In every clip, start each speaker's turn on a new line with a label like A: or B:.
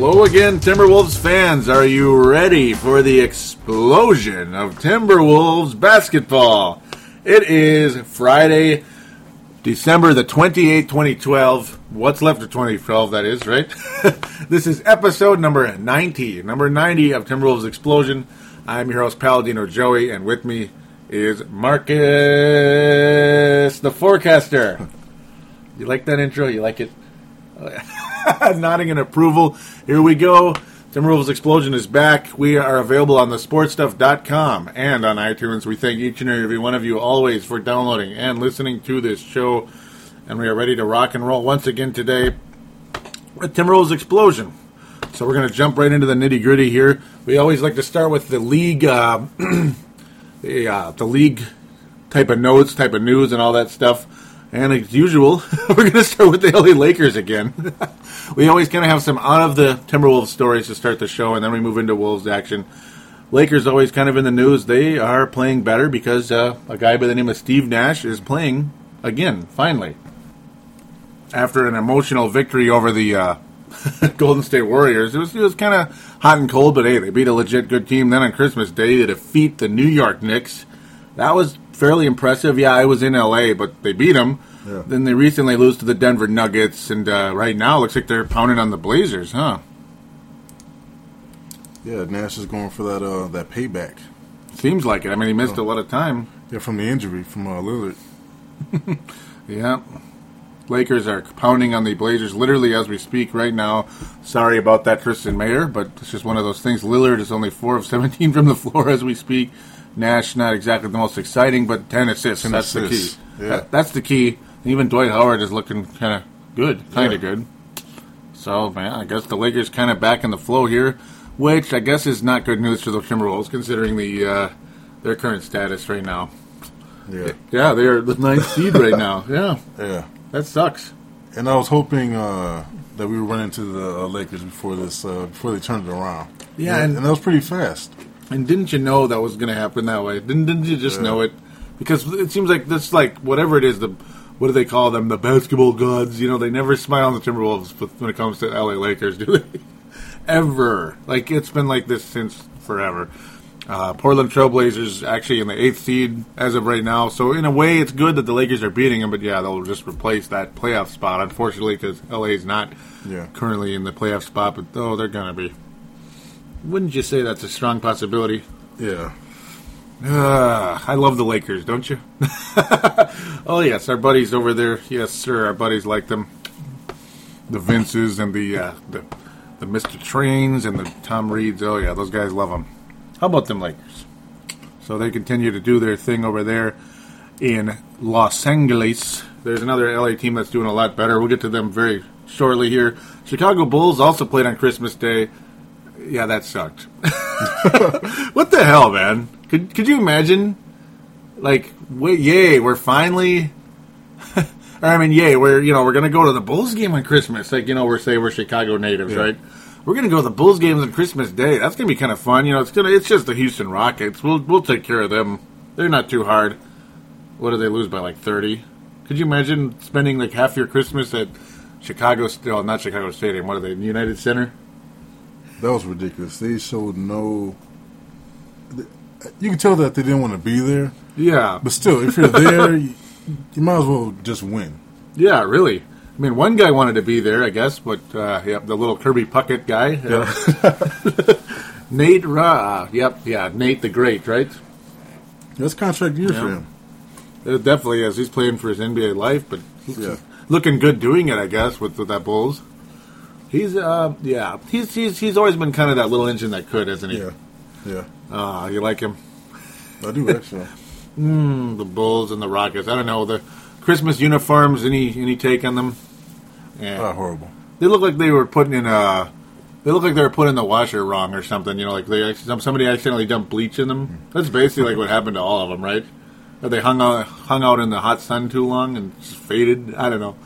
A: Hello again, Timberwolves fans. Are you ready for the explosion of Timberwolves basketball? It is Friday, December the 28th, 2012. What's left of 2012, that is, right? this is episode number 90, number 90 of Timberwolves Explosion. I'm your host, Paladino Joey, and with me is Marcus, the forecaster. You like that intro? You like it? Nodding in approval. Here we go. Timberwolves Explosion is back. We are available on the sportstuff.com and on iTunes. We thank each and every one of you always for downloading and listening to this show. And we are ready to rock and roll once again today with Timberwolves Explosion. So we're going to jump right into the nitty gritty here. We always like to start with the league, uh, the, uh, the league type of notes, type of news, and all that stuff. And as usual, we're going to start with the LA Lakers again. we always kind of have some out of the Timberwolves stories to start the show, and then we move into Wolves action. Lakers always kind of in the news. They are playing better because uh, a guy by the name of Steve Nash is playing again, finally. After an emotional victory over the uh, Golden State Warriors, it was, it was kind of hot and cold, but hey, they beat a legit good team. Then on Christmas Day, they defeat the New York Knicks. That was fairly impressive. Yeah, I was in LA, but they beat them.
B: Yeah.
A: Then they recently lose to the Denver Nuggets, and uh, right now looks like they're pounding on the Blazers, huh?
B: Yeah, Nash is going for that uh, that payback.
A: Seems like it. I mean, he missed a lot of time.
B: Yeah, from the injury from uh, Lillard.
A: Yeah. Lakers are pounding on the Blazers literally as we speak right now. Sorry about that, Tristan Mayer, but it's just one of those things. Lillard is only 4 of 17 from the floor as we speak. Nash, not exactly the most exciting, but 10 assists.
B: 10
A: that's
B: assists,
A: the key.
B: yeah.
A: That- that's the key. And even Dwight Howard is looking kind of good, kind
B: Yeah.
A: of good. So, man, I guess the Lakers kind of back in the flow here, which I guess is not good news for the Timberwolves considering the uh, their current status right now.
B: Yeah,
A: Yeah, they're the ninth seed right now. Yeah,
B: yeah.
A: that sucks.
B: And I was hoping uh, that we would run into the uh, Lakers before this uh, before they turned it around.
A: Yeah,
B: and,
A: and-
B: and that was pretty fast.
A: And didn't you know that was going to happen that way? Didn't, didn't you just
B: Yeah.
A: know it? Because it seems like this, like whatever it is, the what do they call them? The basketball gods. You know, they never smile on the Timberwolves when it comes to LA Lakers, do they? Ever? Like it's been like this since forever. Uh, Portland Trailblazers actually in the eighth seed as of right now. So in a way, it's good that the Lakers are beating them. But yeah, they'll just replace that playoff spot, unfortunately, because LA is not
B: Yeah.
A: currently in the playoff spot. But oh, they're gonna be. Wouldn't you say that's a strong possibility?
B: Yeah,
A: Uh, I love the Lakers, don't you? oh yes, our buddies over there. Yes, sir. Our buddies like them. The Vinces and the uh, the the Mister Trains and the Tom Reeds. Oh yeah, those guys love them. How about them Lakers? So they continue to do their thing over there in Los Angeles. There's another LA team that's doing a lot better. We'll get to them very shortly here. Chicago Bulls also played on Christmas Day. Yeah, that sucked. what the hell, man? Could could you imagine? Like, wait, yay, we're finally. or, I mean, yay, we're you know we're gonna go to the Bulls game on Christmas. Like you know we're say we're Chicago natives,
B: Yeah.
A: right? We're gonna go to the Bulls games on Christmas Day. That's gonna be kind of fun. You know, it's gonna it's just the Houston Rockets. We'll we'll take care of them. They're not too hard. What did they lose by like thirty? Could you imagine spending like half your Christmas at Chicago? Still, not Chicago Stadium. What are they? United Center.
B: That was ridiculous. They showed no. You can tell that they didn't want to be there,
A: Yeah,
B: but still, if you're there, you, you might as well just win.
A: Yeah, really. I mean, one guy wanted to be there, I guess, but uh, yep, the little Kirby Puckett guy, uh, Nate Ra. Yep, yeah, Nate the Great, right?
B: That's contract year for him.
A: It definitely is. He's playing for his NBA life, but
B: Yeah.
A: looking good doing it, I guess, with, with that Bulls. He's, uh, yeah, he's he's he's always been kind of that little engine that could, hasn't he?
B: Yeah, yeah.
A: Uh, you like him?
B: I do actually.
A: The Bulls and the Rockets. I don't know the Christmas uniforms. Any any take on them? Yeah.
B: Ah, horrible.
A: They look like they were putting in a. They look like they were putting in the washer wrong or something. You know, like they somebody accidentally dumped bleach in them. That's basically like what happened to all of them, right? Or they hung out hung out in the hot sun too long and just faded. I don't know.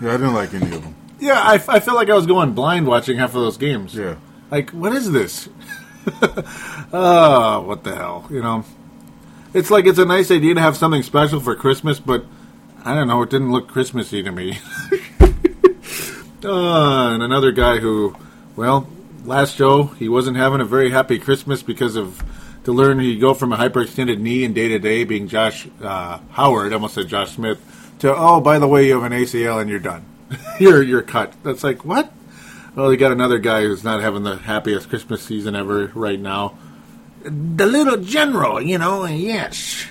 B: Yeah, I didn't like any of them.
A: Yeah, I, I feel like I was going blind watching half of those games.
B: Yeah.
A: Like, what is this? oh, what the hell? You know, it's like it's a nice idea to have something special for Christmas, but I don't know. It didn't look Christmassy to me. uh, and another guy who well, last show he wasn't having a very happy Christmas because of to learn he go from a hyperextended knee in day to day being Josh uh, Howard, almost said Josh Smith, to oh by the way you have an ACL and you're done, you're you're cut. That's like what? Well, you got another guy who's not having the happiest Christmas season ever right now. The little general, you know, yes.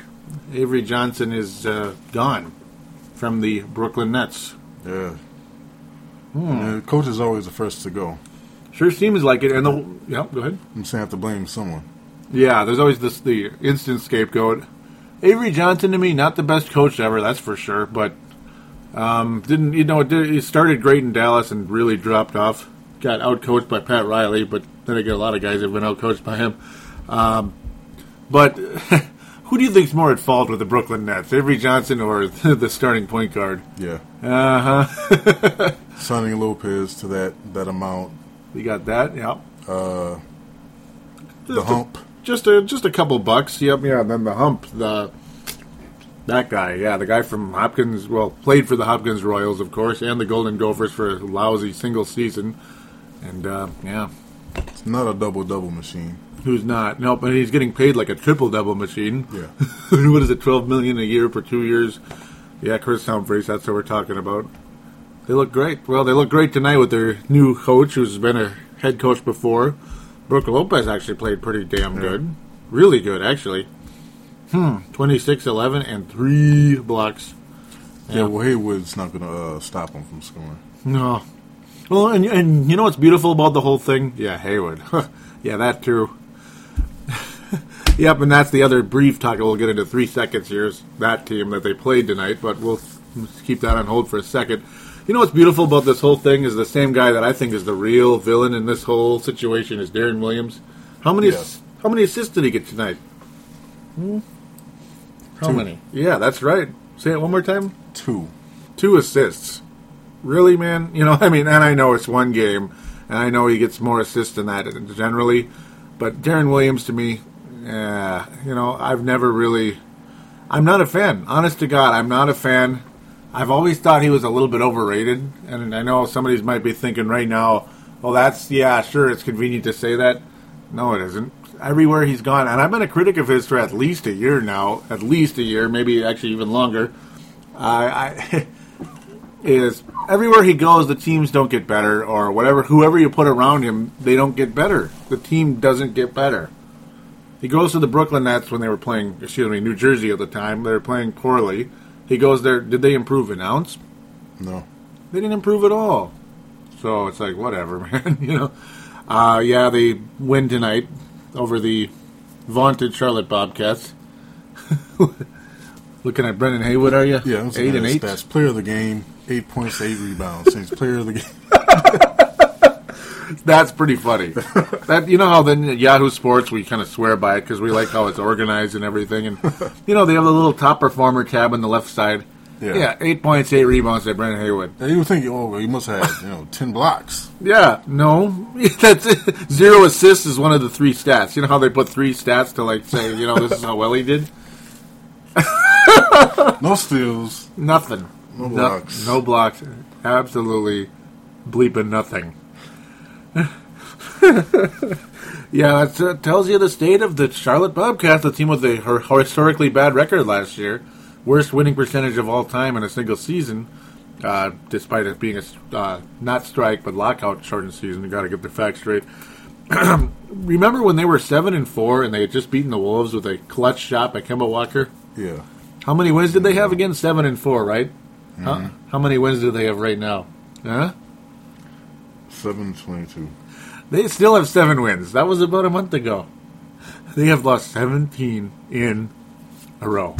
A: Avery Johnson is uh, gone from the Brooklyn Nets.
B: Yeah. The coach is always the first to go.
A: Sure seems like it. And the yeah, go ahead.
B: I'm saying I have to blame someone.
A: Yeah, there's always this the instant scapegoat. Avery Johnson to me, not the best coach ever, that's for sure. But um, didn't you know? It, did, it started great in Dallas and really dropped off. Got outcoached by Pat Riley, but then I get a lot of guys that have been outcoached by him. Um, but who do you think's more at fault with the Brooklyn Nets, Avery Johnson or the starting point guard?
B: Yeah.
A: Uh huh.
B: Signing Lopez to that, that amount.
A: you got that? Yeah.
B: Uh, the
A: Just a-
B: hump.
A: Just a just a couple bucks. Yep, yeah. And then the hump, the that guy, yeah, the guy from Hopkins. Well, played for the Hopkins Royals, of course, and the Golden Gophers for a lousy single season. And uh, yeah,
B: It's not a double double machine.
A: who's not? No, but he's getting paid like a triple double machine.
B: Yeah.
A: what is it? Twelve million a year for two years. Yeah, Kris Humphries. That's what we're talking about. They look great. Well, they look great tonight with their new coach, who's been a head coach before. Brooke Lopez actually played pretty damn good. Really good, actually. Hmm. 26 11 and three blocks.
B: Yeah, well, Haywood's not going to uh, stop him from scoring.
A: No. Well, and, and you know what's beautiful about the whole thing? Yeah, Hayward. yeah, that too. yep, and that's the other brief talk. We'll get into three seconds here. Is that team that they played tonight, but we'll keep that on hold for a second. You know what's beautiful about this whole thing is the same guy that I think is the real villain in this whole situation is Deron Williams. How many
B: Yes.
A: how many assists did he get tonight? Hmm? How
B: Two.
A: many? Yeah, that's right. Say it one more time
B: Two.
A: two assists. Really, man? You know, I mean, and I know it's one game, and I know he gets more assists than that generally, but Deron Williams to me, yeah, you know, I've never really. I'm not a fan. Honest to God, I'm not a fan. I've always thought he was a little bit overrated, and I know somebody's might be thinking right now, well, that's, yeah, sure, it's convenient to say that. No, it isn't. Everywhere he's gone, and I've been a critic of his for at least a year now, at least a year, maybe actually even longer. I, I is everywhere he goes, the teams don't get better, or whatever. Whoever you put around him, they don't get better. The team doesn't get better. He goes to the Brooklyn Nets when they were playing, excuse me, New Jersey at the time. They were playing poorly. He goes there. Did they improve an ounce?
B: No.
A: They didn't improve at all. So it's like whatever, man. you know. Uh, yeah, they win tonight over the vaunted Charlotte Bobcats. Looking at Brendan Haywood, are you?
B: Yeah,
A: eight and eight.
B: Stats. Player of the game, eight points, eight rebounds. He's player of the game.
A: That's pretty funny. that you know how then Yahoo Sports we kind of swear by it because we like how it's organized and everything, and you know they have the little top performer tab on the left side.
B: Yeah.
A: eight points, eight rebounds at Brendan Haywood.
B: And you would think, oh, he must have had, you know, 10 blocks.
A: Yeah, no, that's it. zero assists is one of the three stats. You know how they put three stats to like say, you know, this is how well he did.
B: No steals.
A: Nothing.
B: No blocks.
A: No, blocks. Absolutely bleeping nothing. yeah, that uh, tells you the state of the Charlotte Bobcats, the team with a historically bad record last year. Worst winning percentage of all time in a single season, uh, despite it being a uh, not strike but lockout shortened season. You got to get the facts straight. Remember when they were seven and four and they had just beaten the Wolves with a clutch shot by Kemba Walker?
B: Yeah.
A: How many wins did they have again? Seven and four, right? Huh? How many wins do they have right now? Huh?
B: 722.
A: They still have seven wins. That was about a month ago. They have lost 17 in a row.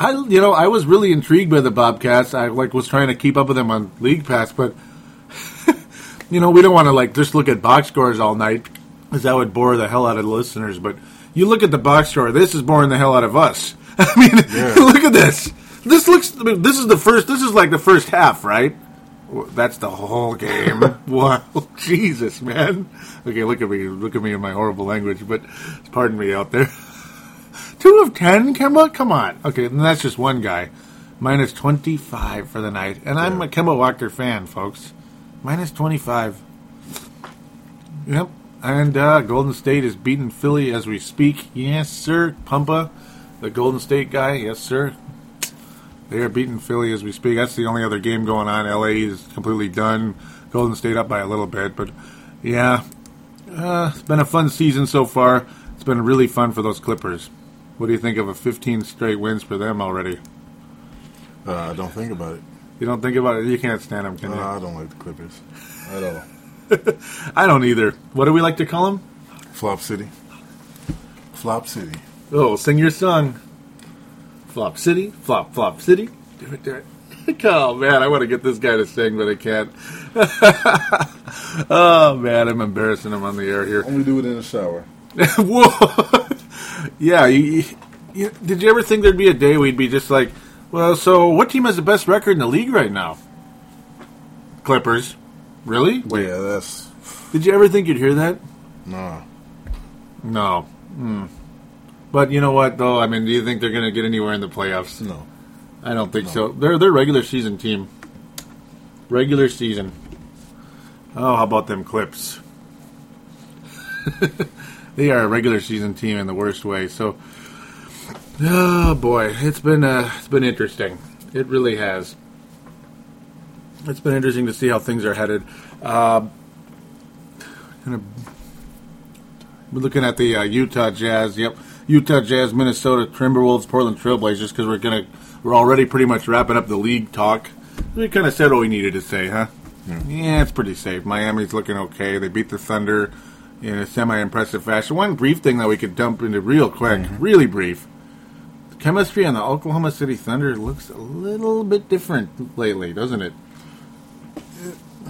A: I, you know, I was really intrigued by the Bobcats. I like was trying to keep up with them on League Pass, but you know, we don't want to like just look at box scores all night, because that would bore the hell out of the listeners. But you look at the box score. This is boring the hell out of us. I mean,
B: Yeah.
A: look at this. This looks. I mean, this is the first. This is like the first half, right? That's the whole game. wow, Jesus, man. Okay, look at me. Look at me in my horrible language, but pardon me out there. Two of ten, Kemba? Come on. Okay, and that's just one guy. Minus 25 for the night. And I'm
B: Yeah.
A: a Kemba Walker fan, folks. Minus 25. Yep. And uh, Golden State is beating Philly as we speak. Yes, sir. Pumpa, the Golden State guy. Yes, sir. They are beating Philly as we speak. That's the only other game going on. LA is completely done. Golden State up by a little bit. But yeah, uh, it's been a fun season so far. It's been really fun for those Clippers. What do you think of a 15 straight wins for them already?
B: Uh, don't think about it.
A: You don't think about it? You can't stand them, can
B: No,
A: you?
B: I don't like the Clippers at all.
A: I don't either. What do we like to call them?
B: Flop City. Flop City.
A: Oh, sing your song. Flop City, flop, flop city. Do it, do it. Oh man, I want to get this guy to sing, but I can't. oh man, I'm embarrassing him on the air here.
B: Only do it in the shower.
A: Whoa. Yeah, you, you, did you ever think there'd be a day we'd be just like, well, so what team has the best record in the league right now? Clippers. Really? Wait,
B: Yeah, that's
A: did you ever think you'd hear that?
B: No.
A: No. Hmm. But you know what, though? I mean, do you think they're going to get anywhere in the playoffs?
B: No.
A: I don't think so. They're they're regular season team. Regular season. Oh, how about them clips? they are a regular season team in the worst way. So, oh boy, it's been uh, it's been interesting. It really has. It's been interesting to see how things are headed. Uh, gonna, we're looking at the uh, Utah Jazz. Yep, Utah Jazz, Minnesota Timberwolves, Portland Trailblazers. Because we're gonna we're already pretty much wrapping up the league talk. We kind of said what we needed to say, huh? Yeah, it's pretty safe. Miami's looking okay. They beat the Thunder in a semi-impressive fashion. One brief thing that we could dump into real quick, really brief. The chemistry on the Oklahoma City Thunder looks a little bit different lately, doesn't it?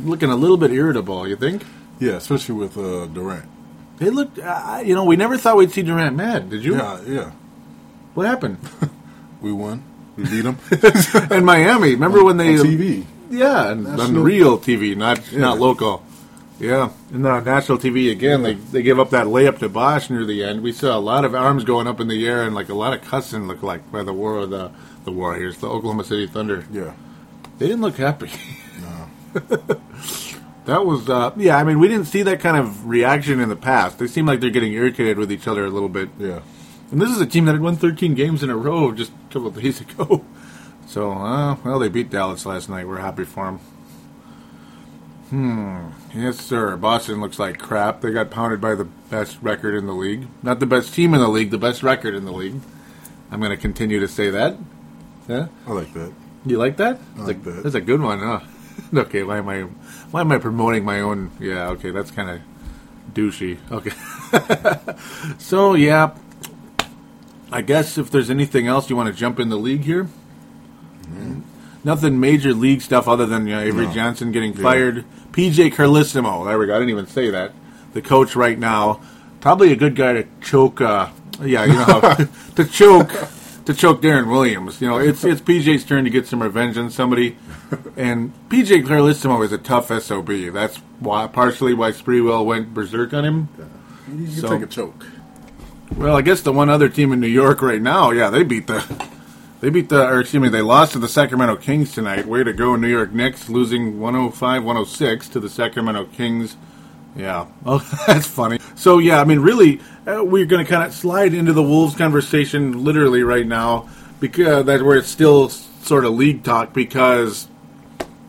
A: Looking a little bit irritable, you think?
B: Yeah, especially with uh, Durant.
A: They looked, uh, you know, we never thought we'd see Durant mad. Did you?
B: Yeah, yeah.
A: What happened?
B: We won. We beat them.
A: in Miami, remember when they
B: on TV?
A: Yeah, and on real TV, not
B: Yeah.
A: not local. Yeah, and on national TV again, they they give up that layup to Bosh near the end. We saw a lot of arms going up in the air and like a lot of cussing look like by the war the the Warriors, the Oklahoma City Thunder.
B: Yeah.
A: They didn't look happy. No. that was uh, yeah. I mean, we didn't see that kind of reaction in the past. They seem like they're getting irritated with each other a little bit.
B: Yeah.
A: And this is a team that had won 13 games in a row just a couple of days ago. So, uh, well, they beat Dallas last night. We're happy for them. Hmm. Yes, sir. Boston looks like crap. They got pounded by the best record in the league. Not the best team in the league, the best record in the league. I'm going to continue to say that. Yeah?
B: I like that.
A: You like that?
B: I like that.
A: That's a good one, huh? okay, why am I why am I promoting my own Yeah, okay, that's kind of douchey. Okay. so, yeah, I guess if there's anything else you want to jump in the league here, nothing major league stuff other than you know, Avery
B: No.
A: Johnson getting
B: Yeah.
A: fired. PJ Carlesimo, there we go. I didn't even say that. The coach right now, probably a good guy to choke. Uh, yeah, you know how to choke to choke Deron Williams. You know, it's it's PJ's turn to get some revenge on somebody, and PJ Carlesimo is a tough sob. That's why partially why Sprewell went berserk on him.
B: You can
A: So-
B: take a choke.
A: Well, I guess the one other team in New York right now, yeah, they beat the, they beat the, or excuse me, they lost to the Sacramento Kings tonight. Way to go, New York Knicks, losing 105-106 to the Sacramento Kings. Yeah, oh, that's funny. So yeah, I mean, really, uh, we're going to kind of slide into the Wolves conversation literally right now because that's where it's still sort of league talk because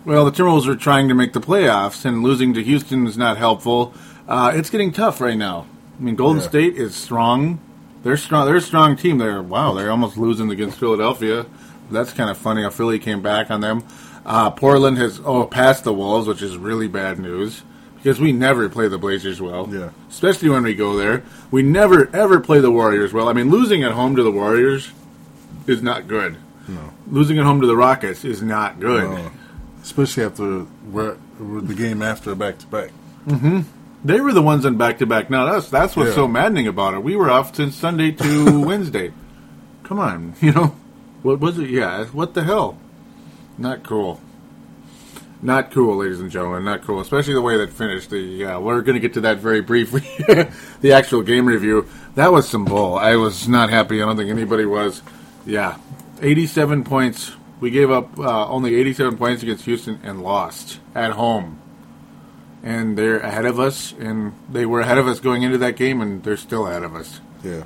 A: well, the Timberwolves are trying to make the playoffs, and losing to Houston is not helpful. Uh, it's getting tough right now. I mean, Golden
B: Yeah.
A: State is strong. They're strong. They're a strong team. They're wow. They're almost losing against Philadelphia. That's kind of funny. How Philly came back on them. Uh, Portland has oh passed the Wolves, which is really bad news because we never play the Blazers well.
B: Yeah.
A: especially when we go there. We never ever play the Warriors well. I mean, losing at home to the Warriors is not good.
B: No.
A: Losing at home to the Rockets is not good.
B: Uh, especially after we're the game after back to back.
A: They were the ones on back to back. Now that's that's what's
B: Yeah.
A: so maddening about it. We were off since Sunday to Wednesday. Come on, you know what was it? Yeah, what the hell? Not cool. Not cool, ladies and gentlemen. Not cool, especially the way that finished. The yeah, we're going to get to that very briefly. the actual game review that was some bull. I was not happy. I don't think anybody was. Yeah, eighty-seven points. We gave up uh, only eighty-seven points against Houston and lost at home. And they're ahead of us, and they were ahead of us going into that game, and they're still ahead of us.
B: Yeah.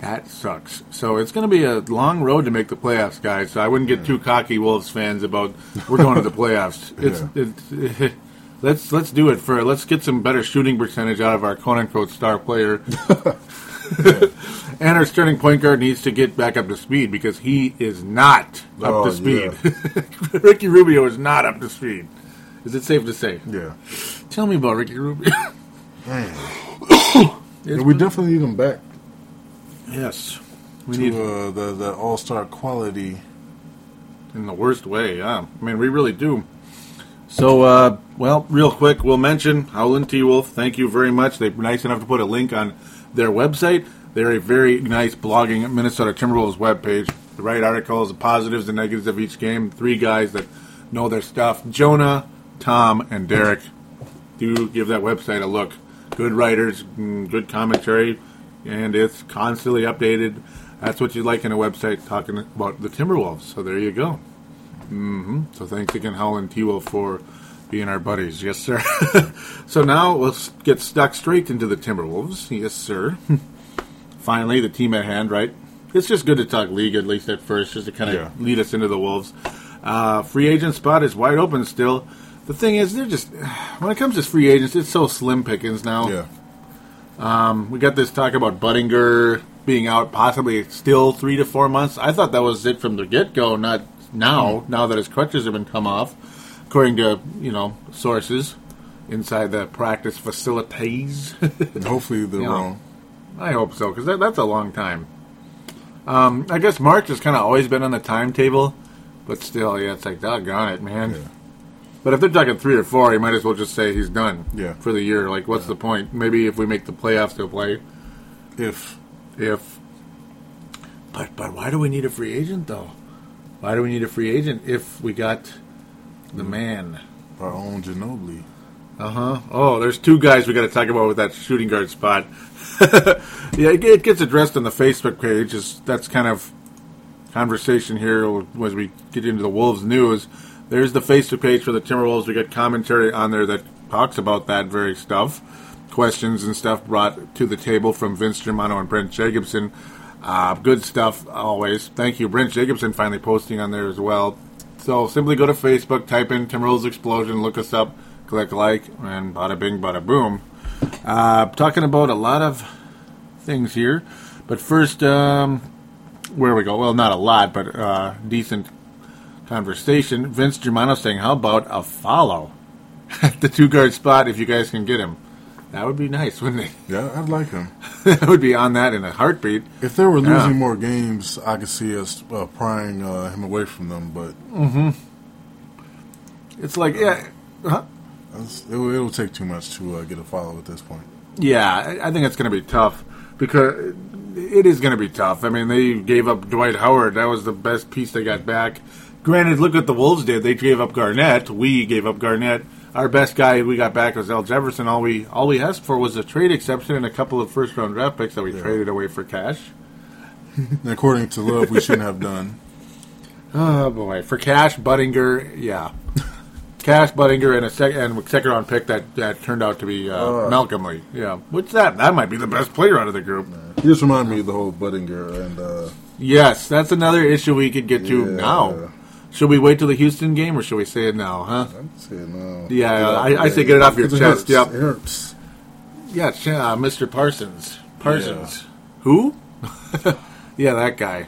A: That sucks. So it's going to be a long road to make the playoffs, guys. So I wouldn't get too cocky, Wolves fans, about we're going to the playoffs. It's, it's let's let's do it for let's get some better shooting percentage out of our quote unquote star player. and our starting point guard needs to get back up to speed because he is not up
B: Oh,
A: to speed. Ricky Rubio is not up to speed. Is it safe to say?
B: Yeah.
A: Tell me about Ricky Rubio.
B: Yeah, we definitely need him back
A: yes, we
B: to
A: need
B: uh, the the all star quality.
A: in the worst way. Yeah, I mean we really do. So, uh, well, real quick, we'll mention Howlin' T Wolf. Thank you very much. They're nice enough to put a link on their website. They're a very nice blogging Minnesota Timberwolves webpage. The right articles, the positives and negatives of each game. Three guys that know their stuff. Jonah, Tom, and Derek. Do give that website a look. Good writers, mm, good commentary, and it's constantly updated. That's what you like in a website talking about the Timberwolves. So there you go. hmm So thanks again, T Wolf, for being our buddies. Yes, sir. so now let's get stuck straight into the Timberwolves. Yes, sir. Finally, the team at hand, right? It's just good to talk league, at least at first, just to kind of
B: Yeah.
A: lead us into the Wolves. Uh, free agent spot is wide open still. The thing is, they're just, when it comes to free agents, it's so slim pickings now.
B: Yeah.
A: We got this talk about Budinger being out possibly still three to four months. I thought that was it from the get go, not now. Now that his crutches have been come off, according to you know sources inside the practice facilities.
B: Hopefully they're
A: Yeah.
B: wrong.
A: I hope so because that, that's a long time. Um, I guess March has kind of always been on the timetable, but still, yeah, it's like doggone it, man.
B: Yeah.
A: But if they're talking three or four, you might as well just say he's done
B: Yeah.
A: for the year. Like, what's the point? Maybe if we make the playoffs, they'll play.
B: If
A: if but but why do we need a free agent though why do we need a free agent if we got the man
B: our own Ginobili.
A: uh-huh oh there's two guys we got to talk about with that shooting guard spot yeah it, it gets addressed on the facebook page is that's kind of conversation here as we get into the wolves news there's the facebook page for the timberwolves we got commentary on there that talks about that very stuff questions and stuff brought to the table from Vince Germano and Brent Jacobson. Uh, good stuff always. Thank you. Brent Jacobson finally posting on there as well. So simply go to Facebook, type in Timberwolves Explosion, look us up, click like, and bada bing, bada boom. Uh, talking about a lot of things here. But first, um, where we go? Well, not a lot, but uh, decent conversation. Vince Germano saying, How about Afflalo at the two guard spot if you guys can get him? That would be nice, wouldn't it?
B: Yeah, I'd like him.
A: I would be on that in a heartbeat.
B: If they were losing
A: Yeah.
B: more games, I could see us uh, prying uh, him away from them. But
A: It's like, yeah, huh?
B: it, will, take too much to uh, get Afflalo at this point.
A: yeah. I- I think it's going to be tough because it is going to be tough. I mean, they gave up Dwight Howard. That was the best piece they got back. Granted, look what the Wolves did. They gave up Garnett. We gave up Garnett. Our best guy we got back was Al Jefferson. All we all we asked for was a trade exception and a couple of first round draft picks that we
B: Yeah.
A: traded away for cash.
B: According to Love, we shouldn't have done.
A: Oh boy, for Cash Budinger, yeah, Cash Budinger and a sec- and second round pick that, that turned out to be uh, Malcolm Lee. Yeah, which that that might be the best player out of the group.
B: He just reminded me of the whole Budinger and uh,
A: Yes, that's another issue we could get to now. Should we wait till the Houston game or should we say it now? Huh?
B: Saying no.
A: Yeah,
B: it
A: I- I say get it off your chest,
B: Hurts.
A: yep.
B: It hurts.
A: Yeah, uh, Mr. Parsons. Parsons. Who? yeah, that guy.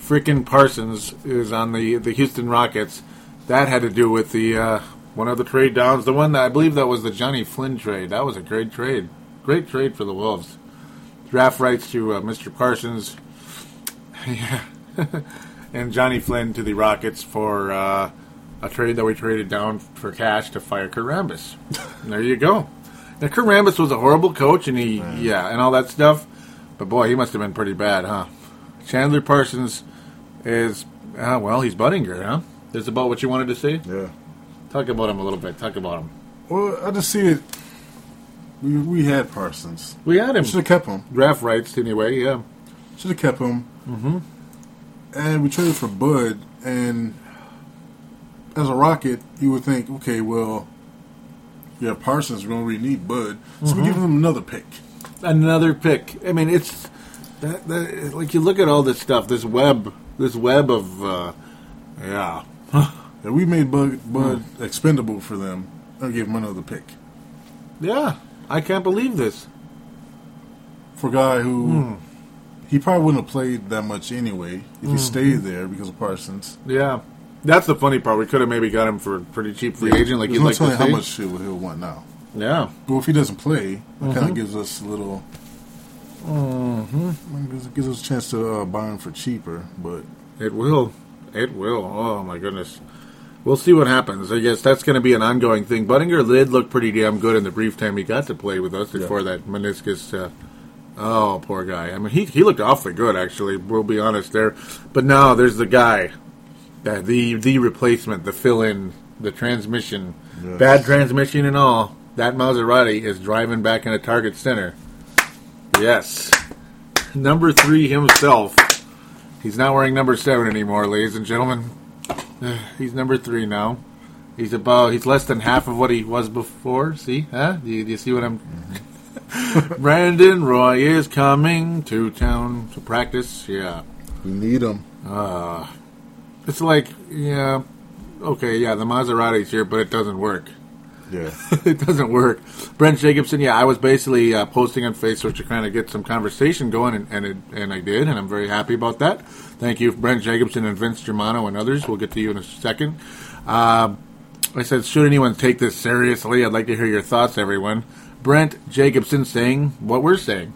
A: Freaking Parsons is on the the Houston Rockets. That had to do with the uh, one of the trade downs. The one that I believe that was the Jonny Flynn trade. That was a great trade. Great trade for the Wolves. Draft rights to uh, Mr. Parsons. yeah. and Jonny Flynn to the Rockets for uh, a trade that we traded down for cash to fire Kurt Rambis. There you go. Now, Kurt Rambis was a horrible coach, and he, yeah, and all that stuff. But boy, he must have been pretty bad, huh? Chandler Parsons is, uh, well, he's Budinger, huh? That's about what you wanted to see.
B: Yeah.
A: Talk about him a little bit. Talk about him.
B: Well, I just see it. We we had Parsons.
A: We had him.
B: Should have kept him.
A: Draft rights, anyway, yeah.
B: Should have kept him. Mm-hmm. And we traded for Bud. And as a Rocket, you would think, okay, well, yeah, Parsons. We don't really need Bud, so
A: Mm-hmm.
B: we give him another pick.
A: Another pick. I mean, it's that, that, like you look at all this stuff, this web, this web of, uh, yeah,
B: Yeah, we made Bud, Bud
A: Hmm.
B: expendable for them. I'll give him another pick
A: yeah. I can't believe this.
B: for a guy who
A: Hmm.
B: He probably wouldn't have played that much anyway if
A: Hmm.
B: he stayed there because of Parsons.
A: Yeah, that's the funny part. We could have maybe got him for a pretty cheap free agent, like you'd like
B: how much shit he'll want now.
A: Yeah,
B: But if he doesn't play, it kind
A: Mm-hmm.
B: of gives us a little. Mm-hmm. Gives, gives us a chance to uh, buy him for cheaper, but
A: it will. It will. Oh my goodness. We'll see what happens. I guess that's going to be an ongoing thing. Budinger did look pretty damn good in the brief time he got to play with us before that meniscus. Uh, oh, poor guy. I mean, he he looked awfully good actually. We'll be honest there. But now there's the guy, uh, the the replacement, the fill-in, the transmission,
B: Yes.
A: bad transmission and all. That Maserati is driving back into Target Center. Yes, number three himself. He's not wearing number seven anymore, ladies and gentlemen. He's number three now. He's about. He's less than half of what he was before. See, huh? Do you, do you see what I'm? Brandon Roy is coming to town to practice. Yeah,
B: we need him.
A: it's like yeah, okay, yeah. The Maserati's here, but it doesn't work.
B: Yeah,
A: it doesn't work. Brent Jacobson, yeah, I was basically uh, posting on Facebook to kind of get some conversation going, and and, it, and I did, and I'm very happy about that. Thank you, Brent Jacobson and Vince Germano and others. We'll get to you in a second. Um I said, should anyone take this seriously? I'd like to hear your thoughts, everyone. Brent Jacobson saying what we're saying.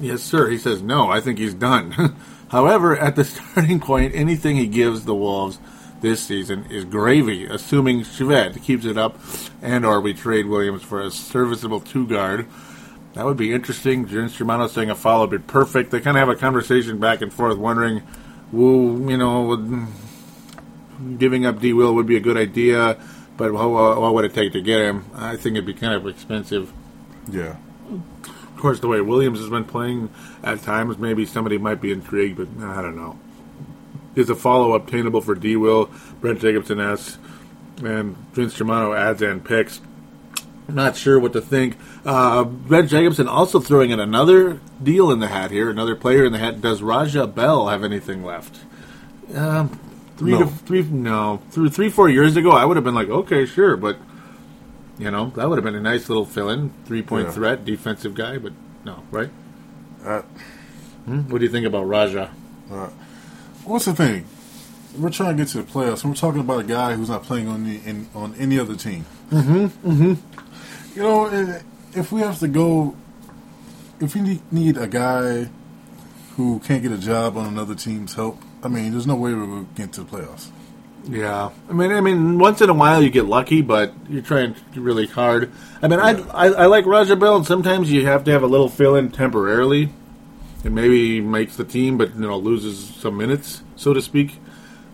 A: Yes, sir. He says, no, I think he's done. However, at the starting point, anything he gives the Wolves this season is gravy, assuming Shved keeps it up and or we trade Williams for a serviceable two-guard. That would be interesting. Vince Germano saying Afflalo would be perfect. They kind of have a conversation back and forth, wondering, well, you know, giving up D. Will would be a good idea, but what, what would it take to get him? I think it'd be kind of expensive.
B: yeah.
A: Of course, the way Williams has been playing at times, maybe somebody might be intrigued, but I don't know. Is Afflalo obtainable for D. Will? Brent Jacobson asks, and Vince Germano adds and picks. Not sure what to think. Uh, Brent Jacobson also throwing in another deal in the hat here, another player in the hat. Does Raja Bell have anything left? Um, three to three, no, through three four years ago, I would have been like, okay, sure, but you know that would have been a nice little fill-in, three-point
B: Yeah.
A: threat, defensive guy, but no, right?
B: Uh,
A: Hmm? What do you think about Raja?
B: what's the thing? We're trying to get to the playoffs, and we're talking about a guy who's not playing on the in, on any other team. Mm-hmm. Mm-hmm. You know, if we have to go, if we need, need a guy who can't get a job on another team's help, I mean, there's no way we're going to get to the playoffs.
A: Yeah, I mean, I mean, once in a while you get lucky, but you're trying really hard. I mean, I, I I like Raja Bell, and sometimes you have to have a little fill-in temporarily. It maybe makes the team, but you know loses some minutes, so to speak.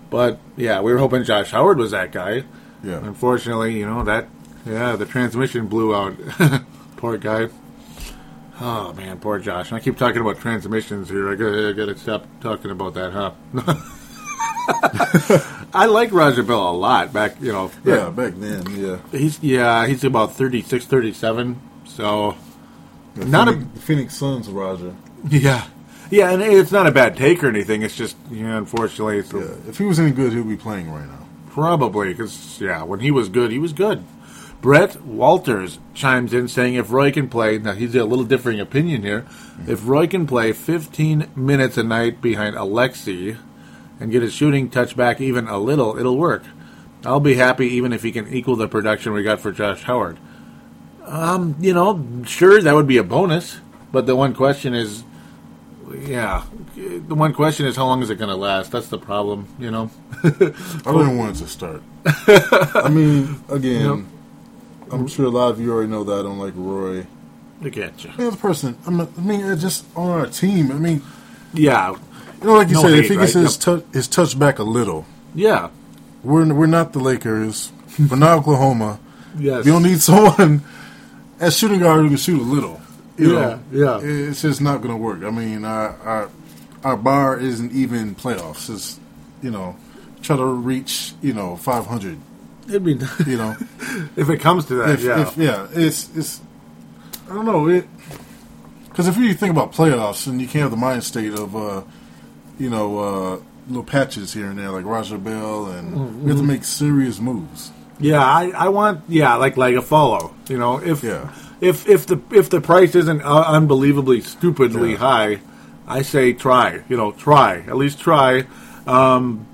A: But yeah, we were hoping Josh Howard was that guy.
B: Yeah.
A: Unfortunately, you know that yeah, the transmission blew out. poor guy. Oh man, poor Josh. I keep talking about transmissions here. I gotta, I gotta stop talking about that, huh? I like Raja Bell a lot. Back, you know,
B: Yeah, back then, yeah.
A: he's yeah, he's about 36, 37. So
B: The
A: Not a-
B: Phoenix, the Phoenix Suns, Raja.
A: yeah, yeah, and it's not a bad take or anything. It's just yeah, unfortunately, it's
B: Yeah, if he was any good, he'd be playing right now.
A: Probably, because, yeah, when he was good, he was good. Brett Walters chimes in saying if Roy can play, now he's a little differing opinion here. If Roy can play 15 minutes a night behind Alexi and get his shooting touch back even a little, it'll work. I'll be happy even if he can equal the production we got for Josh Howard. Um, you know, sure, that would be a bonus, but the one question is, yeah, the one question is how long is it going to last? That's the problem, you know?
B: I don't even want it to start. I mean, again, I'm mm-hmm. sure a lot of you already know that I don't like Roy.
A: Look at you.
B: The other person, I'm not, I mean, it's just on our team. I mean,
A: Yeah,
B: you know, like you
A: No
B: said,
A: hate,
B: if he gets
A: right?
B: his, tou- his touch back a little,
A: yeah,
B: we're we're not the Lakers, we're not Oklahoma.
A: yes.
B: We don't need someone as shooting guard who can shoot a little. You
A: Yeah,
B: know,
A: yeah.
B: It's just not going to work. I mean, our, our our bar isn't even playoffs. It's you know, try to reach you know 500.
A: It'd be
B: You know,
A: if it comes to that.
B: if,
A: yeah,
B: if, yeah, it's it's. I don't know it because if you think about playoffs and you can't have the mind state of, uh, you know, uh, little patches here and there like Raja Bell, and
A: Mm-hmm.
B: we have to make serious moves.
A: Yeah, I, I want yeah like like Afflalo. You know, if
B: Yeah.
A: if if the if the price isn't uh, unbelievably stupidly
B: Yeah.
A: high, I say try. You know, try at least try. Um,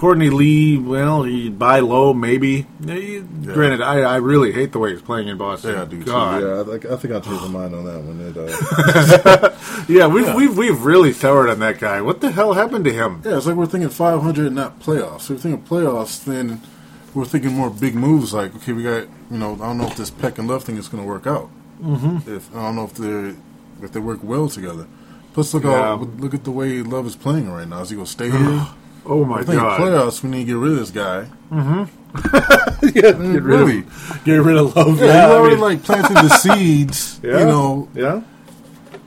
A: Courtney Lee, well, he buy low maybe. Yeah, Granted, I, I really hate the way he's playing in Boston.
B: Yeah, I do too.
C: Yeah, I, think- I think I'll change my mind on that one. It, uh,
A: Yeah, we've,
B: Yeah.
A: we've we've really soured on that guy. What the hell happened to him?
B: Yeah, it's like we're thinking 500, and not playoffs. If we're thinking playoffs, then we're thinking more big moves. Like, okay, we got you know, I don't know if this Peck and Love thing is going to work out. Mm-hmm. If I don't know if they if they work well together. Plus, look
A: Yeah.
B: out, look at the way Love is playing right now. Is he going to stay here?
A: Oh my
B: I think in
A: god!
B: playoffs we need to get rid of this guy. Mm-hmm.
A: yeah, get rid
B: really.
A: of get rid of love.
B: Yeah,
A: Yeah,
B: you
A: I
B: already
A: mean-
B: like planted the seeds.
A: Yeah.
B: You know,
A: yeah.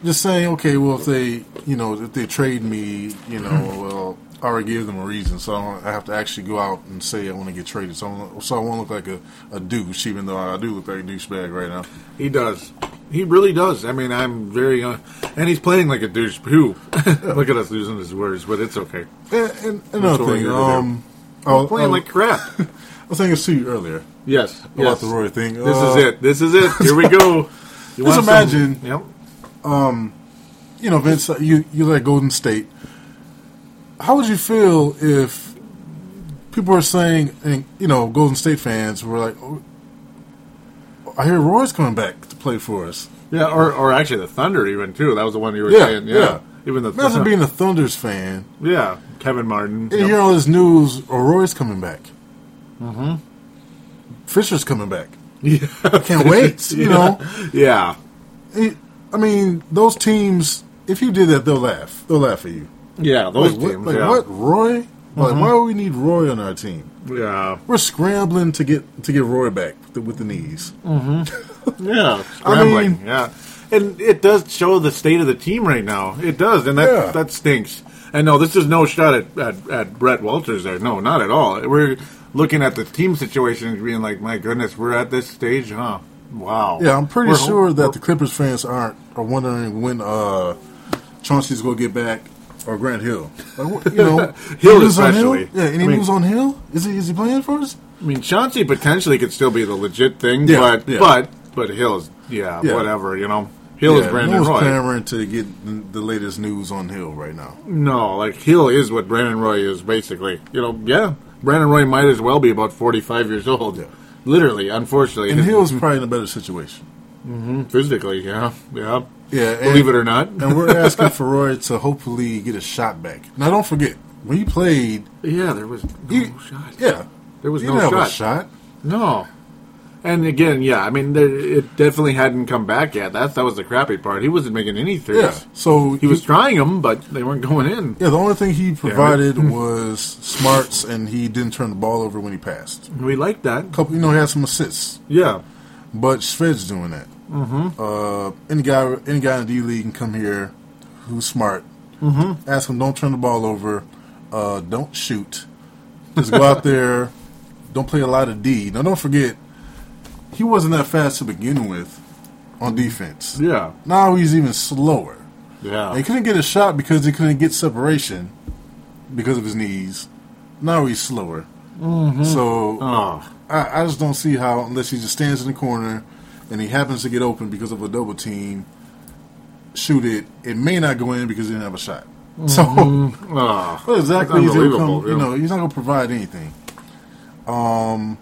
B: just saying, okay, well, if they, you know, if they trade me, you know, well, already gave them a reason, so I, don't, I have to actually go out and say I want to get traded. So, I won't- so I won't look like a, a douche, even though I do look like a douchebag right now.
A: He does. He really does. I mean, I'm very, uh, and he's playing like a douche. Who? Look at us losing his words, but it's okay.
B: And, and another thing,
A: here to do.
B: um, I was,
A: Playing
B: I was-
A: like crap.
B: I was saying this to you earlier
A: yes.
B: about
A: yes.
B: the Roy thing.
A: This
B: Uh,
A: is it. This is it. Here we go. You
B: Just
A: want some-
B: imagine-
A: Yep.
B: You know, Vince, you you like Golden State. How would you feel if people were saying, and you know, Golden State fans were like, oh, "I hear Roy's coming back to play for us."
A: Yeah, or, or actually the Thunder even too. That was the one you were
B: Yeah,
A: saying. Yeah.
B: yeah.
A: Even the Thunder.
B: Imagine being a Thunder's fan
A: yeah Kevin Martin.
B: and you
A: Yep.
B: hear all this news. Oh, Roy's coming back. Mm-hmm. Fisher's coming back.
A: Yeah.
B: I can't wait. You know,
A: Yeah.
B: It- I mean, those teams. If you did that, they'll laugh. They'll laugh at you.
A: Yeah. Those
B: Like, what,
A: teams.
B: like
A: yeah.
B: what? Roy? Like, why do we need Roy on our team?
A: Yeah.
B: We're scrambling to get to get Roy back with the, with the knees.
A: Yeah, scrambling.
B: mean-
A: yeah, and it does show the state of the team right now. It does, and that
B: Yeah.
A: that stinks. And no, this is no shot at, at, at Brett Walters there. No, not at all. We're looking at the team situation and being like, my goodness, we're at this stage, huh? Wow.
B: Yeah, I'm pretty
A: We're-
B: sure that the Clippers fans aren't are wondering when uh, Chauncey's going to get back or Grant Hill. Like, you know,
A: Hill
B: any news on
A: especially.
B: Yeah, any
A: I mean-
B: news on Hill? Is he is he playing for us?
A: I mean, Chauncey potentially could still be the legit thing,
B: Yeah,
A: but
B: yeah.
A: but but Hill's yeah,
B: Yeah.
A: whatever. You know, Hill
B: yeah,
A: is Brandon
B: no one's
A: Roy.
B: clamoring to get the, the latest news on Hill right now.
A: No, like Hill is what Brandon Roy is basically. You know, yeah, Brandon Roy might as well be about forty-five years old.
B: Yeah.
A: Literally, unfortunately,
B: And
A: His-
B: Hill's probably in a better situation. Mm-hmm.
A: physically, yeah, yeah.
B: Yeah,
A: Believe
B: and-
A: it or not.
B: and we're asking for Roy to hopefully get a shot back. Now, don't forget when he played.
A: yeah, there was no
B: He,
A: shot.
B: yeah,
A: There was
B: he
A: no shot.
B: shot.
A: No. And again, yeah, I mean, there, it definitely hadn't come back yet. That that was the crappy part. He wasn't making any threes.
B: Yeah, so
A: He was trying them, but they weren't going in.
B: Yeah, the only thing he provided was smarts, and he didn't turn the ball over when he passed.
A: We like that.
B: Couple, you know, he had some assists,
A: Yeah.
B: but Shved's doing that. Mm-hmm. Uh, any guy, any guy in the D League can come here who's smart. Mm-hmm. Ask him, don't turn the ball over, uh, don't shoot, just go out there, don't play a lot of D. Now, don't forget, he wasn't that fast to begin with on defense.
A: Yeah.
B: Now he's even slower.
A: Yeah.
B: And he couldn't get a shot because he couldn't get separation because of his knees. Now he's slower. So
A: Oh.
B: I, I just don't see how, unless he just stands in the corner and he happens to get open because of a double team, shoot it. It may not go in because he didn't have a shot. So
A: Oh.
B: what exactly
A: That's
B: he's gonna
A: unbelievable,
B: come, you know, he's not going to provide anything. Um,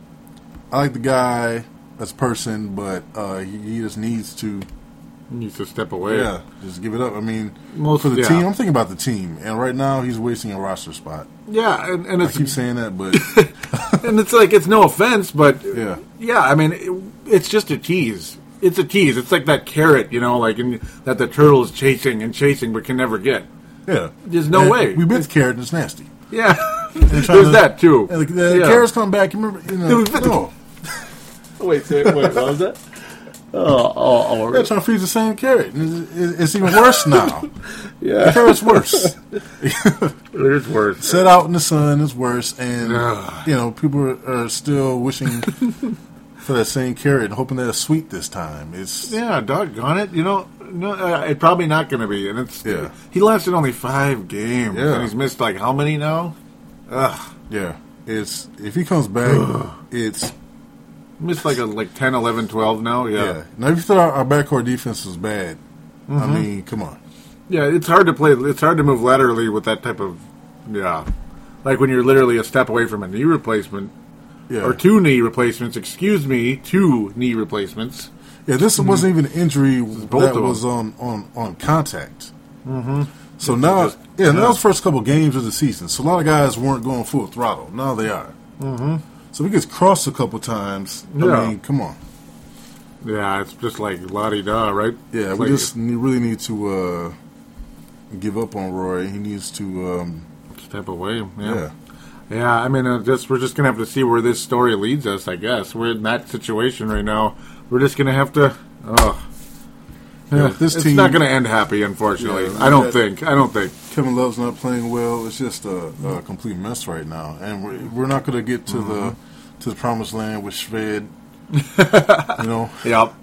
B: I like the guy as a person, but uh, he, he just needs to
A: needs to step away.
B: Yeah, just give it up. I mean,
A: Most-
B: for the
A: yeah.
B: team, I'm thinking about the team, and right now he's wasting a roster spot.
A: Yeah, and, and
B: I keep saying that, but
A: and it's like it's no offense, but
B: Yeah.
A: yeah. I mean, it, it's just a tease. It's a tease. It's like that carrot, you know, like in, that the turtle is chasing and chasing but can never get.
B: yeah,
A: There's no
B: And
A: way.
B: We bit the carrot, and it's nasty.
A: Yeah,
B: And
A: there's
B: to-
A: that too.
B: And the, the
A: Yeah.
B: carrots come back. You remember? You know,
A: We bit the-
B: no.
A: Wait, say, wait, what was that? Oh, oh, oh.
B: They're
A: oh.
B: trying to feed the same carrot. It's, it's- it's even worse now. the
A: yeah.
B: carrot's worse.
A: It's worse.
B: Set out in the sun is worse, and you know people are, are still wishing for that same carrot, and hoping that it's sweet this time. It's
A: Yeah, doggone it. You know, no, uh, it's probably not going to be. And it's
B: Yeah.
A: he lasted only five games,
B: Yeah.
A: and he's missed like how many now? Ugh,
B: yeah. It's if he comes back, it's
A: missed like a like 10, 11, 12 now.
B: yeah.
A: Yeah,
B: Now if you thought our backcourt defense was bad, I
A: Mm-hmm.
B: mean, come on.
A: yeah. It's hard to play. It's hard to move laterally with that type of yeah. Like when you're literally a step away from a knee replacement
B: Yeah,
A: or two knee replacements. Excuse me, two knee replacements.
B: yeah. This wasn't even an injury
A: both
B: that was on on on contact. Mm-hmm. So now,
A: just-
B: yeah,
A: yeah.
B: the first couple games of the season. So a lot of guys weren't going full throttle. Now they are. Mm-hmm. So he gets crossed a couple times.
A: Yeah.
B: I mean, come on.
A: Yeah, it's just like la di da, right?
B: Yeah,
A: It's
B: we
A: like-
B: just really need to uh, give up on Roy. He needs to, um,
A: step away.
B: yeah.
A: Yeah. Yeah, I mean, uh, just we're just gonna have to see where this story leads us. I guess we're in that situation right now. We're just gonna have to. Oh,
B: Yeah, this
A: it's
B: team-
A: not gonna end happy, unfortunately.
B: Yeah,
A: I don't think. I don't think.
B: Kevin Love's not playing well. It's just a, a complete mess right now, and we're, we're not going to get to the to the promised land with Shved. you know,
A: Yep.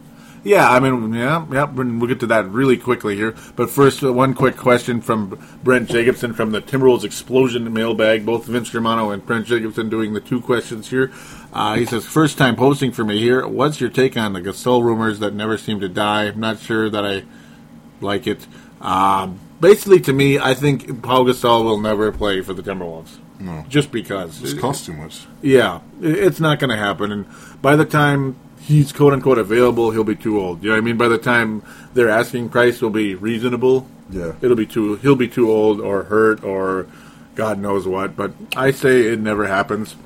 A: Yeah, I mean, yeah, yep. We'll get to that really quickly here. But first, uh, one quick question from Brent Jacobson from the Timberwolves Explosion mailbag. Both Vince Germano and Brent Jacobson doing the two questions here. Uh, he says, first time posting for me here. What's your take on the Gasol rumors that never seem to die? I'm not sure that I like it. Um, basically, to me, I think Paul Gasol will never play for the Timberwolves.
B: No.
A: Just because.
B: it's cost too much.
A: Yeah, it's not going to happen. And by the time he's quote unquote available, he'll be too old. You know what I mean? By the time their asking price will be reasonable,
B: Yeah.
A: it'll be too. He'll be too old or hurt or God knows what. But I say it never happens.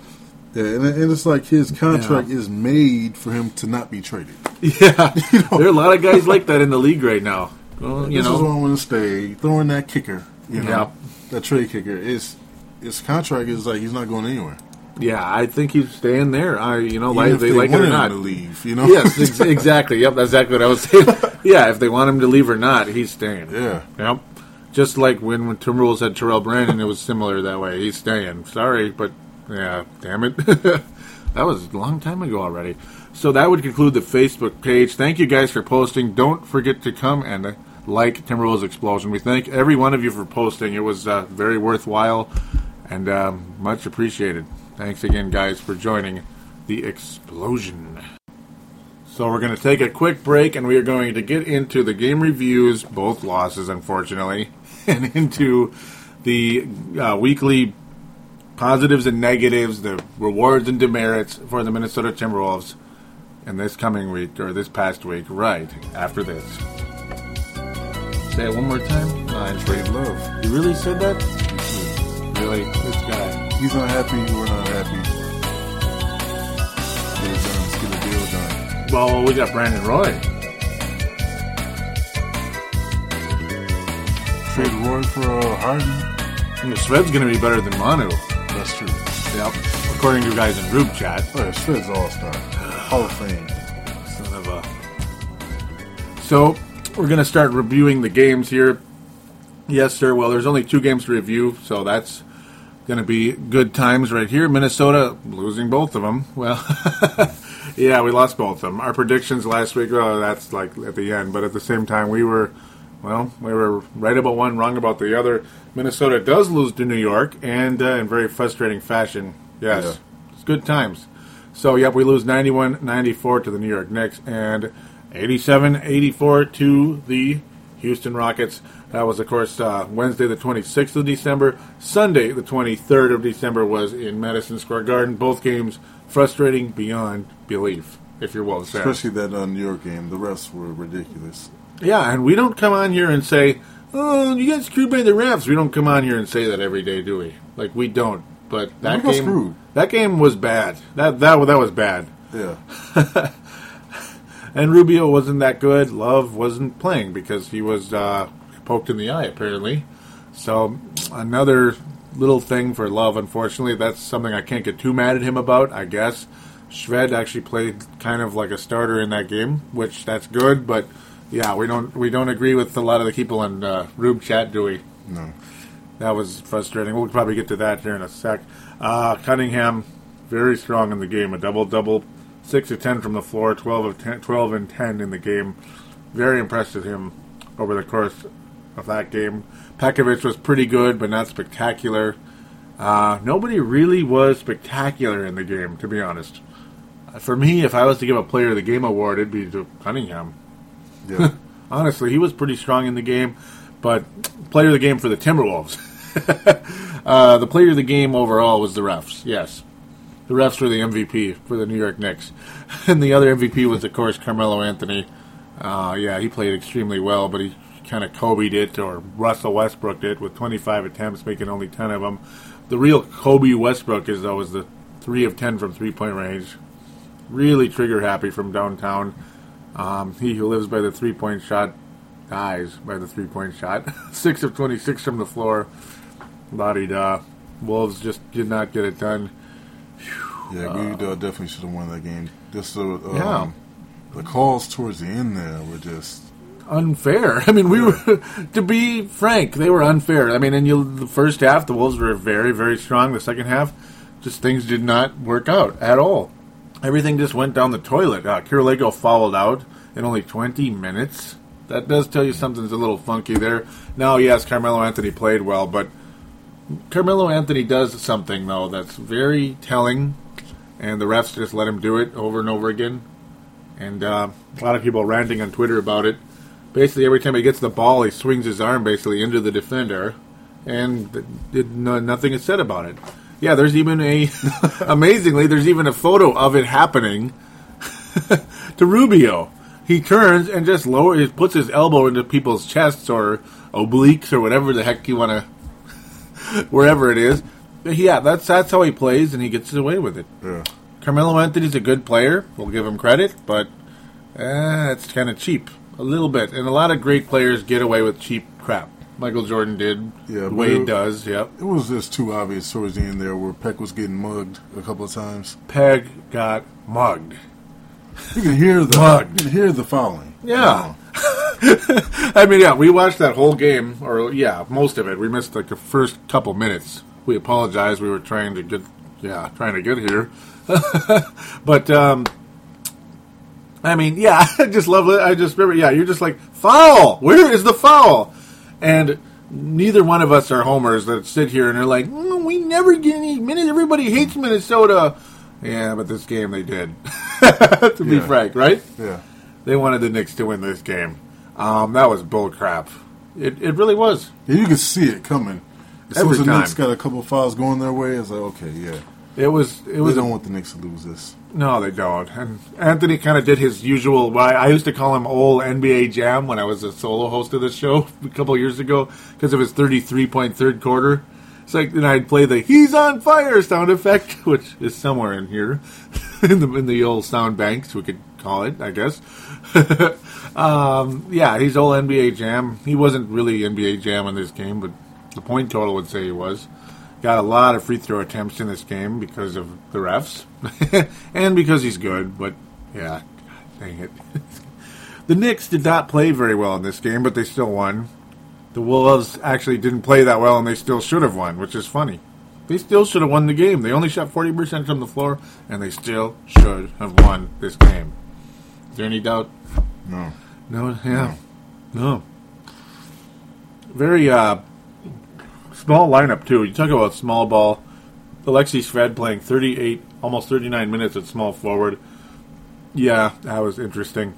B: Yeah, and, and it's like his contract is made for him to not be traded.
A: Yeah, there are a lot of guys like that in the league right now. Well, you
B: this is where
A: know,
B: I want to stay. Throwing that kicker, you know,
A: Yeah.
B: that trade kicker is his contract is like he's not going anywhere.
A: Yeah, I think he's staying there. I, you know, like
B: if
A: they like it or not.
B: to leave, you know.
A: yes, ex- exactly. Yep, that's exactly what I was saying. yeah, if they want him to leave or not, he's staying.
B: Yeah.
A: Yep. Just like when, when Timberwolves had Terrell Brandon, it was similar that way. He's staying. Sorry, but yeah, damn it. that was a long time ago already. So that would conclude the Facebook page. Thank you guys for posting. Don't forget to come and uh, like Timberwolves Explosion. We thank every one of you for posting. It was uh, very worthwhile and um, much appreciated. Thanks again, guys, for joining the explosion. So we're going to take a quick break, and we are going to get into the game reviews, both losses, unfortunately, and into the uh, weekly positives and negatives, the rewards and demerits for the Minnesota Timberwolves in this coming week or this past week. Right after this. Say it one more time. Uh,
B: Trade love.
A: you really said that? Really, this guy.
B: He's not happy. We're not happy. Get it done. Let's get a deal done.
A: Well, we got Brandon Roy.
B: Trade Roy for uh, Harden.
A: And the Shved's going to be better than Manu.
B: That's true.
A: Yep. According to you guys in group chat.
B: Oh, yeah, Shved's all star. Hall of Fame.
A: Son of a. So we're going to start reviewing the games here. Yes, sir. Well, there's only two games to review, so that's going to be good times right here. Minnesota losing both of them. Well, yeah, we lost both of them. Our predictions last week, oh, that's like at the end, but at the same time, we were, well, we were right about one, wrong about the other. Minnesota does lose to New York, and uh, in very frustrating fashion. Yes,
B: Yeah.
A: it's good times. So, yep, we lose 91 94 to the New York Knicks and 87 84 to the Houston Rockets. That was, of course, uh, Wednesday, the 26th of December. Sunday, the 23rd of December, was in Madison Square Garden. Both games frustrating beyond belief, if you're well said.
B: Especially that New York game. The refs were ridiculous.
A: Yeah, and we don't come on here and say, "Oh, you got screwed by the refs." We don't come on here and say that every day, do we? Like we don't. But that
B: We
A: game,
B: screwed.
A: that game was bad. That that that was bad.
B: Yeah.
A: And Rubio wasn't that good. Love wasn't playing because he was uh, poked in the eye, apparently. So another little thing for Love. Unfortunately, that's something I can't get too mad at him about. I guess Shved actually played kind of like a starter in that game, which that's good. But yeah, we don't we don't agree with a lot of the people in uh, Rube chat, do we?
B: No.
A: That was frustrating. We'll probably get to that here in a sec. Uh, Cunningham, very strong in the game. A double double, six of ten from the floor, 12 of 10, 12 and ten in the game. Very impressed with him over the course of that game. Pekovic was pretty good, but not spectacular. Uh, nobody really was spectacular in the game, to be honest. Uh, For me, if I was to give a player of the game award, it'd be to Cunningham.
B: Yeah.
A: Honestly, he was pretty strong in the game, but player of the game for the Timberwolves. uh, the player of the game overall was the refs. Yes, the refs were the MVP for the New York Knicks, and the other MVP was, of course, Carmelo Anthony. Uh, yeah, he played extremely well, but he kind of Kobe did or Russell Westbrook did, with 25 attempts, making only 10 of them. The real Kobe Westbrook is though is the three of 10 from three point range. Really trigger happy from downtown. Um, he who lives by the three point shot dies by the three point shot. Six of 26 from the floor. La di da. Wolves just did not get it done.
B: Yeah, we uh, definitely should have won that game. Just the um,
A: Yeah.
B: the calls towards the end there were just
A: Unfair. I mean, we were, to be frank, they were unfair. I mean, in you, the first half, the Wolves were very, very strong. The second half, just things did not work out at all. Everything just went down the toilet. Uh, Kirilenko fouled out in only 20 minutes. That does tell you something's a little funky there. Now, yes, Carmelo Anthony played well, but Carmelo Anthony does something though that's very telling, and the refs just let him do it over and over again. And uh, a lot of people ranting on Twitter about it. Basically, every time he gets the ball, he swings his arm basically into the defender, and no, nothing is said about it. Yeah, there's even a amazingly, there's even a photo of it happening to Rubio. He turns and just lower, he puts his elbow into people's chests or obliques or whatever the heck you want to wherever it is. Yeah, that's that's how he plays, and he gets away with it.
B: yeah.
A: Carmelo Anthony's a good player. We'll give him credit, but uh, it's kind of cheap, a little bit. And a lot of great players get away with cheap crap. Michael Jordan did.
B: Yeah, but
A: Wade
B: it-
A: does. Yep.
B: It was just too obvious towards the end there where Peck was getting mugged a couple of times.
A: Peg got mugged.
B: You can hear the
A: Mugged.
B: you can hear the fouling.
A: Yeah. I mean, yeah, we watched that whole game, or yeah, most of it. We missed like the first couple minutes. We apologize. We were trying to get, yeah, trying to get here. but um, I mean, yeah, I just love it. I just remember, yeah, you're just like foul. Where is the foul? And neither one of us are homers that sit here and are like, "Mm, we never get any minutes. Everybody hates Minnesota. Yeah, but this game they did. to be
B: Yeah.
A: frank, right?
B: Yeah.
A: They wanted the Knicks to win this game. Um, that was bull crap. It, it really was.
B: Yeah, you could see it coming. As soon
A: Every
B: as the
A: time.
B: Knicks got a couple of fouls going their way, it's like, okay, yeah.
A: It was. It
B: They
A: was.
B: don't want the Knicks to lose this.
A: no, they don't. And Anthony kind of did his usual. Why I used to call him old NBA Jam when I was a solo host of the show a couple years ago because of his thirty-three point third quarter. It's like then I'd play the "He's on fire" sound effect, which is somewhere in here in the in the old sound banks. We could call it, I guess. um, yeah, he's old NBA Jam. He wasn't really NBA Jam in this game, but the point total would say he was. Got a lot of free throw attempts in this game because of the refs, and because he's good. But yeah, God, dang it. the Knicks did not play very well in this game, but they still won. The Wolves actually didn't play that well, and they still should have won, which is funny. They still should have won the game. They only shot forty percent from the floor, and they still should have won this game. Is there any doubt?
B: No.
A: No, yeah, no. Very uh, small lineup too. You talk about small ball. Alexi Shved playing 38, almost 39 minutes at small forward. Yeah, that was interesting.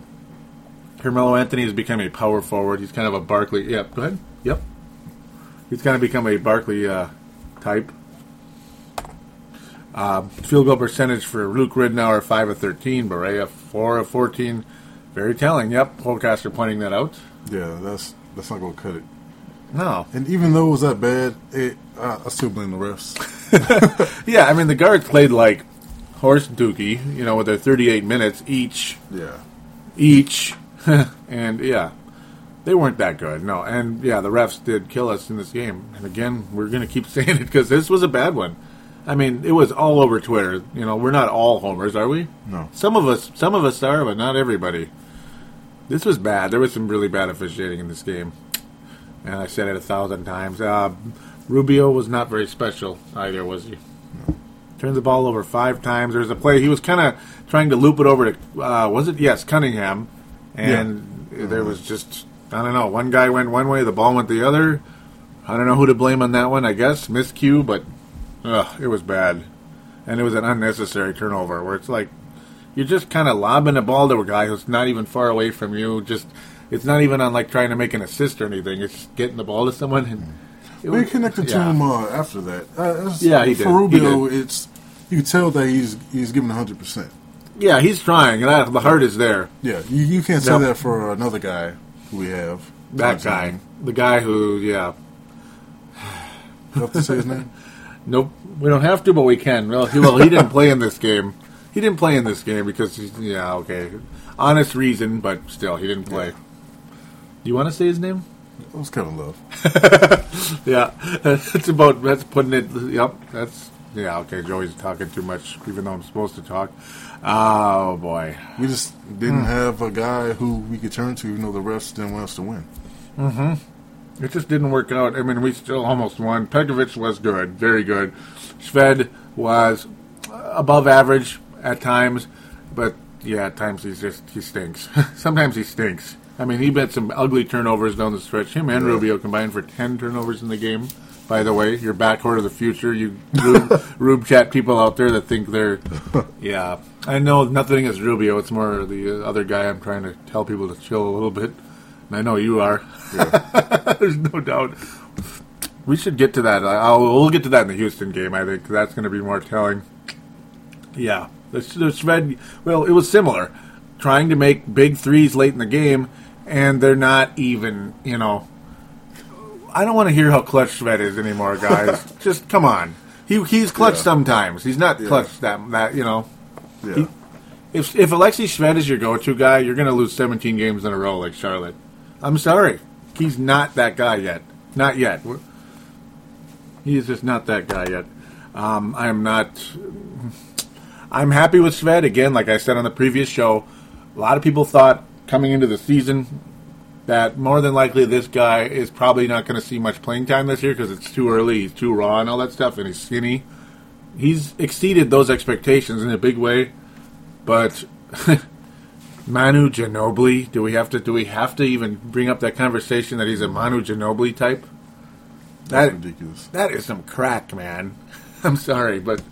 A: Carmelo Anthony has become a power forward. He's kind of a Barkley. Yep, go ahead. Yep. He's kind of become a Barkley uh, type. Uh, field goal percentage for Luke Ridnour, 5 of 13. Barea, 4 of 14. Very telling. Yep, Holcaster pointing that out.
B: Yeah, that's that's not gonna cut it.
A: No.
B: And even though it was that bad, it I, I still blame the refs.
A: Yeah, I mean, the guards played like horse dookie, you know, with their 38 minutes each.
B: yeah.
A: Each. and yeah, they weren't that good. No. And yeah, the refs did kill us in this game. And again, we're going to keep saying it because this was a bad one. I mean, it was all over Twitter. You know, we're not all homers, are we?
B: No.
A: Some of us, some of us are, but not everybody. This was bad. There was some really bad officiating in this game, and I said it a thousand times. Uh, Rubio was not very special either, was he? Turned the ball over five times. There was a play he was kind of trying to loop it over to uh, was it yes Cunningham, and there was just I don't know. One guy went one way, the ball went the other. I don't know who to blame on that one. I guess miscue, but ugh, it was bad, and it was an unnecessary turnover where it's like you're just kind of lobbing a ball to a guy who's not even far away from you. Just it's not even on like trying to make an assist or anything. It's getting the ball to someone. And it
B: We
A: was-
B: connected to him uh, after that. Uh,
A: Yeah, he did.
B: For Rubio,
A: He
B: it's you can tell that he's he's giving hundred percent.
A: Yeah, he's trying, and that, the heart is there.
B: Yeah, you, you can't say
A: Yep.
B: that for another guy who we have.
A: That guy, the guy who, yeah,
B: You have to say his name.
A: nope, we don't have to, but we can. Well, he, well, he didn't play in this game. He didn't play in this game because, he's, yeah, okay, honest reason, but still, he didn't play. Do you want to say his name?
B: It was Kevin Love.
A: Yeah, that's about that's putting it. Yep, that's yeah. Okay, Joey's talking too much, even though I'm supposed to talk. Oh boy,
B: We just didn't have a guy who we could turn to, even though the refs didn't want us to win. Mm-hmm.
A: it just didn't work out. I mean, we still almost won. Pekovic was good, very good. Shved was above average at times, but yeah, at times he's just he stinks. Sometimes he stinks. I mean, he had some ugly turnovers down the stretch. Him and
B: Yeah.
A: Rubio combined for ten turnovers in the game. By the way, your backcourt of the future, you Rube, Rube chat people out there that think they're, yeah. I know nothing is Rubio. It's more the other guy. I'm trying to tell people to chill a little bit, and I know you are. There's no doubt. We should get to that. I'll, we'll get to that in the Houston game. I think that's going to be more telling. Yeah, the, the. Well, it was similar, trying to make big threes late in the game, and they're not even. You know, I don't want to hear how clutch Shved is anymore, guys. Just come on. He he's clutch
B: Yeah.
A: sometimes. He's not
B: Yeah.
A: clutch that that you know.
B: Yeah,
A: If if Alexei Shved is your go-to guy, you're going to lose 17 games in a row like Charlotte. I'm sorry, he's not that guy yet. Not yet. We're- He's just not that guy yet. Um, I am not. I'm happy with Shved again. Like I said on the previous show, a lot of people thought coming into the season that more than likely this guy is probably not going to see much playing time this year because it's too early, he's too raw and all that stuff, and he's skinny. He's exceeded those expectations in a big way, but Manu Ginobili, do we have to do we have to even bring up that conversation that he's a Manu Ginobili type?
B: that's
A: That
B: ridiculous.
A: that is some crack, man. I'm sorry, but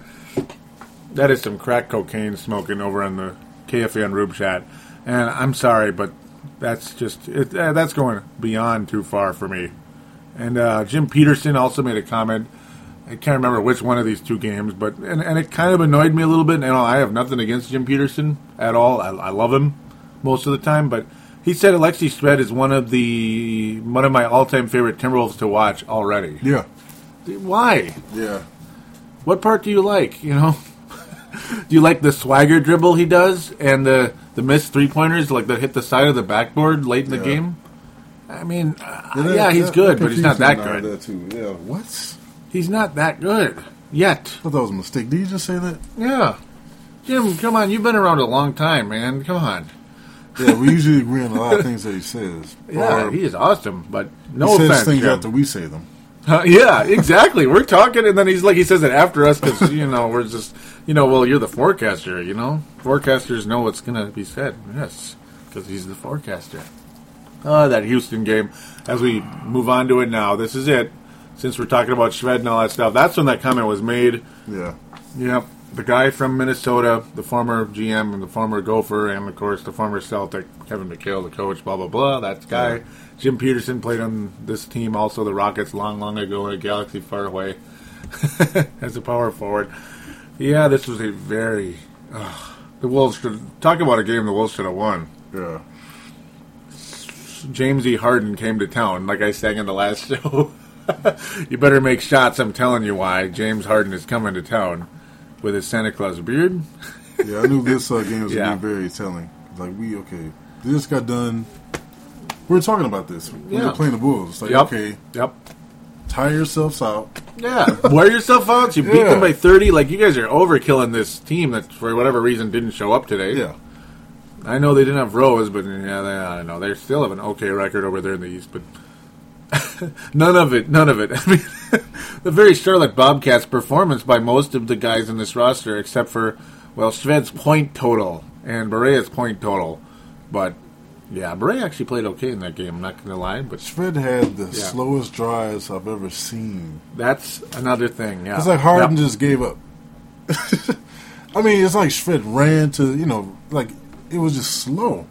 A: that is some crack cocaine smoking over on the KFAN Rube chat. And I'm sorry, but that's just it, uh, that's going beyond too far for me. And uh, Jim Petersen also made a comment. I can't remember which one of these two games, but and, and it kind of annoyed me a little bit. And you know, I have nothing against Jim Petersen at all. I, I love him most of the time, but he said Alexi Shved is one of the one of my all time favorite Timberwolves to watch already.
B: Yeah,
A: Why?
B: yeah.
A: What part do you like? You know, do you like the swagger dribble he does and the the missed three pointers like that hit the side of the backboard late in the
B: Yeah.
A: game? I mean, uh,
B: that-
A: yeah, he's good, but he's not that good.
C: That too. Yeah.
B: What?
A: He's not that good yet.
B: I thought that was a mistake. Did you just say that?
A: Yeah, Jim, come on, you've been around a long time, man. Come on.
B: Yeah, we usually agree on a lot of things that he says.
A: Yeah, he is awesome, but no
B: he says
A: offense,
B: things
A: Jim.
B: after we say them.
A: Uh, yeah, exactly. We're talking, and then he's like, he says it after us because you know we're just, you know, well, you're the forecaster. You know, forecasters know what's going to be said. Yes, because he's the forecaster. Oh, that Houston game. As we move on to it now, this is it. Since we're talking about Shved and all that stuff, that's when that comment was made.
B: Yeah,
A: Yep, the guy from Minnesota, the former GM and the former Gopher, and of course the former Celtic, Kevin McHale, the coach, blah blah blah. That guy,
B: Yeah.
A: Jim Petersen, played on this team, also the Rockets, long long ago in a galaxy far away, as a power forward. Yeah, this was a very. ugh, the Wolves should talk about a game the Wolves should have won.
B: yeah.
A: James E. Harden came to town, like I sang in the last show. you better make shots. I'm telling you why. James Harden is coming to town with his Santa Claus beard.
B: Yeah, I knew this uh, game was
A: Yeah.
B: going to be very telling. Like, we, okay, this got done. We were talking about this. We
A: Yeah.
B: were playing the Bulls. It's like,
A: Yep.
B: okay,
A: Yep.
B: Tire yourselves out.
A: Yeah, wear yourself out. You beat
B: Yeah.
A: them by thirty. Like you guys are overkilling this team that for whatever reason didn't show up today.
B: Yeah.
A: I know they didn't have Rose, but yeah, they, I don't know. They still have an okay record over there in the East, but none of it, none of it. I mean, the very Charlotte Bobcats performance by most of the guys in this roster, except for well, Shved's point total and Barea's point total, but yeah, Barea actually played okay in that game. I'm not going to lie, but
B: Shved had the
A: Yeah.
B: slowest drives I've ever seen.
A: that's another thing. Yeah,
B: It's like Harden
A: Yep.
B: just gave up. I mean, it's like Shved ran to you know, like it was just slow.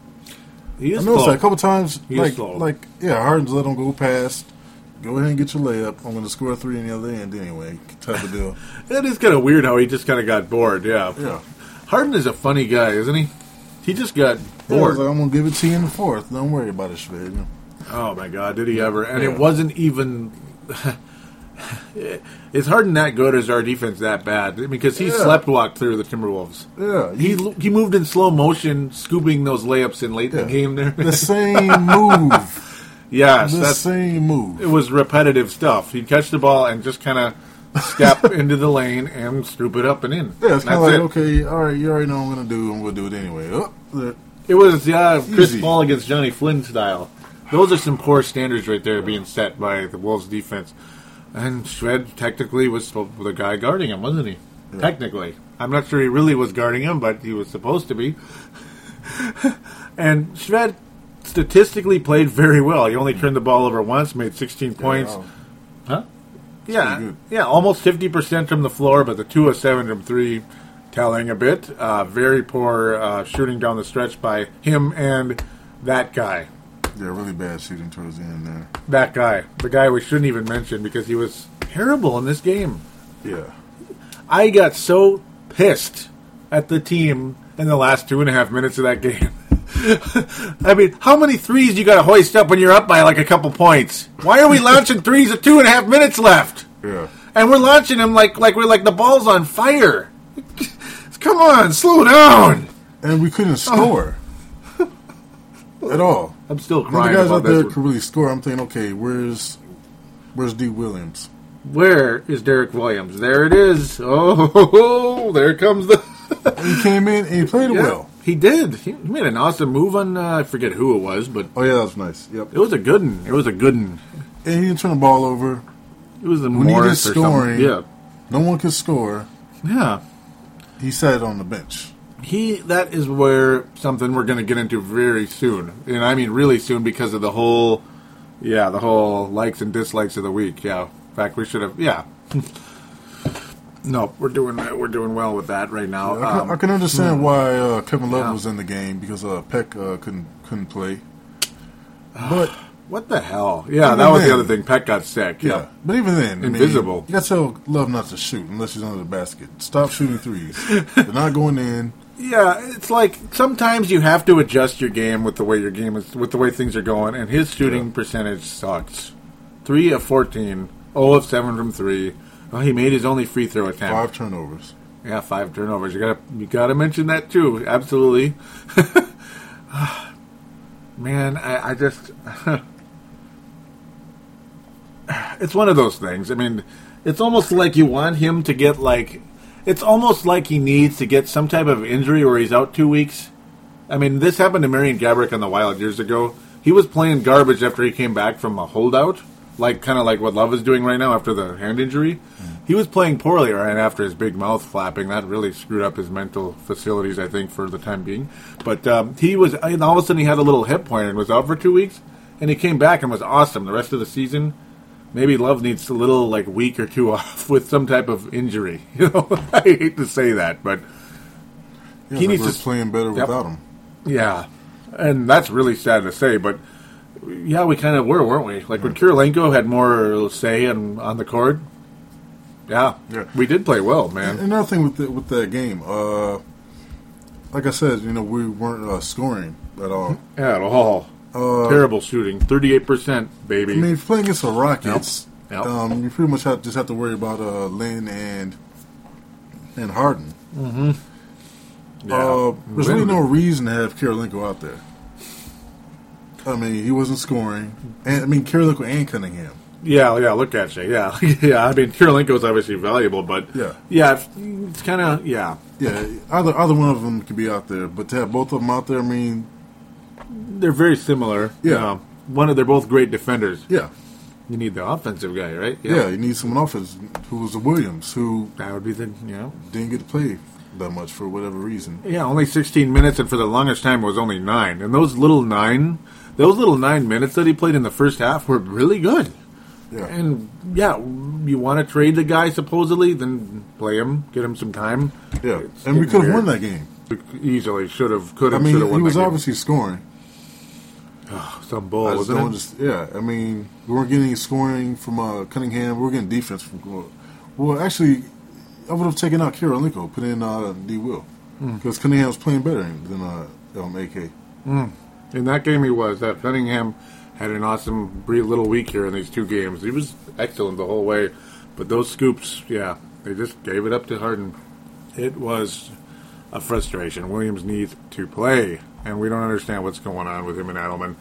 A: He
B: I
A: is
B: noticed
A: slow.
B: that a couple times.
A: He is
B: like,
A: slow.
B: like yeah, Harden's let him go past. Go ahead and get your layup. I'm going to score three in the other end anyway. Type of deal.
A: It is kind of weird how he just kind of got bored. Yeah.
B: Yeah.
A: Harden is a funny guy, isn't he? He just got
B: Yeah,
A: bored.
B: was like, I'm going to give it to you in the fourth. Don't worry about it, know?
A: oh my god, did he ever? And
B: Yeah.
A: it wasn't even. is Harden that good? Or is our defense that bad? Because he
B: Yeah.
A: slept walked through the Timberwolves.
B: Yeah,
A: He he moved in slow motion, scooping those layups in late in the game. There,
B: the same move.
A: yes,
B: The same move.
A: it was repetitive stuff. He'd catch the ball and just kind of step into the lane and scoop it up and in.
B: Yeah, it's kind of like,
A: it.
B: okay, all right, you already know what I'm going to do. I'm going to do it anyway. Oh.
A: It was yeah, Chris
B: Easy.
A: Paul against Jonny Flynn style. Those are some poor standards right there being set by the Wolves defense. And Shved technically was the guy guarding him, wasn't he? Technically, I'm not sure he really was guarding him, but he was supposed to be. and Shved statistically played very well. He only turned the ball over once, made 16 points.
B: Yeah,
A: Huh? Yeah,
B: good.
A: yeah, almost fifty percent from the floor, but the two of seven from three, telling a bit. Uh, very poor uh, shooting down the stretch by him and that guy.
B: yeah, really bad shooting towards the end there.
A: That guy, the guy we shouldn't even mention because he was terrible in this game.
B: Yeah.
A: I got so pissed at the team in the last two and a half minutes of that game. I mean, how many threes you got to hoist up when you're up by like a couple points? Why are we launching threes with two and a half minutes left?
B: Yeah.
A: and we're launching them like like we're like the ball's on fire. Come on, slow down.
B: And we couldn't oh. score at all.
A: I'm still
B: When the guys out there could really score, I'm thinking, okay, where's where's D Williams?
A: Where is Derrick Williams? There it is. Oh, there comes the.
B: He came in and he played
A: Yeah,
B: well.
A: He did. He made an awesome move on. Uh, I forget who it was, but
B: Oh yeah, that was nice. Yep.
A: it was a good one. It was a good one.
B: And he didn't turn the ball over.
A: It was the
B: When he
A: Morris or something.
B: scoring-
A: Yeah,
B: No one could score.
A: yeah.
B: He sat on the bench.
A: He that is where something we're going to get into very soon, and I mean really soon because of the whole, yeah, the whole likes and dislikes of the week. Yeah, in fact, we should have. Yeah. no, we're doing we're doing well with that right now.
B: I, can,
A: Um,
B: I can understand why uh, Kevin Love
A: yeah.
B: was in the game because uh, Peck uh, couldn't couldn't play. But
A: what the hell? Yeah, that was the other thing. Peck got sick.
B: yeah,
A: Yeah,
B: but even then, I mean,
A: Invisible.
B: you got to tell Love not to shoot unless he's under the basket. Stop shooting threes. They're not going in.
A: yeah. It's like sometimes you have to adjust your game with the way your game is, with the way things are going, and his shooting
B: Yeah.
A: percentage sucks. Three of 14, 0 of seven from three. Well, he made his only free throw attempt.
B: Five turnovers.
A: Yeah, five turnovers. You gotta you gotta mention that too. Absolutely. Ah, man, I, I just it's one of those things. I mean, it's almost like you want him to get like it's almost like he needs to get some type of injury where he's out two weeks. I mean, this happened to Marian Gaborik on the Wild years ago. He was playing garbage after he came back from a holdout, like kind of like what Love is doing right now after the hand injury. He was playing poorly right after his big mouth flapping. That really screwed up his mental facilities, I think, for the time being. But um, he was, and all of a sudden, he had a little hip point and was out for two weeks, and he came back and was awesome. The rest of the season, maybe Love needs a little like week or two off with some type of injury. You know, I hate to say that, but
B: Yeah,
A: He needs to-
B: playing better
A: Yep.
B: without him.
A: Yeah, and that's really sad to say, but yeah, we kind of were, weren't we? Like when Kirilenko had more say on on the court. Yeah,
B: Yeah.
A: we did play well, man.
B: And Another thing with the, with that game, uh, like I said, you know, we weren't uh, scoring at all.
A: At all.
B: Uh,
A: Terrible shooting, thirty-eight percent, baby.
B: I mean, playing against the Rockets,
A: Yep. Yep.
B: Um, you pretty much have, just have to worry about uh, Lin and and Harden.
A: yeah.
B: Uh, there's really no reason to have Kirilenko out there. I mean, he wasn't scoring, and I mean Kirilenko and Cunningham.
A: Yeah, yeah. Look at you. Yeah, yeah. I mean, Kirilenko is obviously valuable, but
B: Yeah.
A: yeah. It's, kind of yeah.
B: Yeah, either either one of them could be out there, but to have both of them out there, I mean,
A: They're very similar.
B: Yeah.
A: Um, one of they're both great defenders.
B: yeah,
A: You need the offensive guy, right?
B: yeah, you need someone offense who was a Williams who
A: That would be the you know.
B: didn't get to play that much for whatever reason.
A: Yeah, only 16 minutes, and for the longest time it was only nine. And those little nine, those little nine minutes that he played in the first half were really good.
B: Yeah,
A: And yeah, you want to trade the guy supposedly, then play him, get him some time.
B: yeah,
A: It's
B: and we could have won that game.
A: Easily should have, could have. I mean,
B: he
A: won.
B: was
A: that game.
B: obviously scoring.
A: some bull,
B: I just
A: wasn't it?
B: understand. Yeah, I mean, we weren't getting any scoring from uh, Cunningham. We were getting defense from. Well, actually, I would have taken out Kirilenko, put in uh, D. Will,
A: Hmm.
B: because Cunningham was playing better than uh, um, AK.
A: In that game, he was. That Cunningham had an awesome brief little week here in these two games. He was excellent the whole way, but those scoops, yeah, they just gave it up to Harden. It was a frustration. Williams needs to play, and we don't understand what's going on with him and Adelman.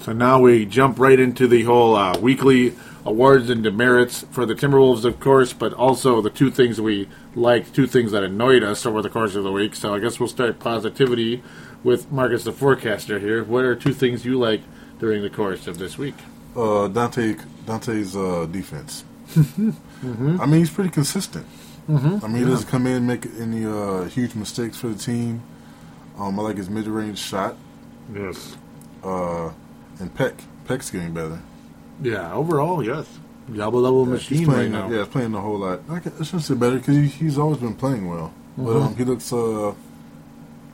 A: So now we jump right into the whole uh, weekly awards and demerits for the Timberwolves, of course, but also the two things we liked, two things that annoyed us over the course of the week. So I guess we'll start positivity with Marcus, the forecaster here. What are two things you like during the course of this week?
B: Uh, Dante Dante's uh, defense.
A: Mm-hmm.
B: I mean, he's pretty consistent. I mean, he doesn't come in and make any uh, huge mistakes for the team. Um, I like his mid-range shot,
A: Yes.
B: uh, and Peck. Peck's getting better.
A: Yeah, overall, yes. Double double
B: Yeah,
A: machine
B: he's
A: right now.
B: Yeah, he's playing a whole lot. I, ca- I shouldn't say better because he, he's always been playing well, but
A: Mm-hmm.
B: um, he looks uh,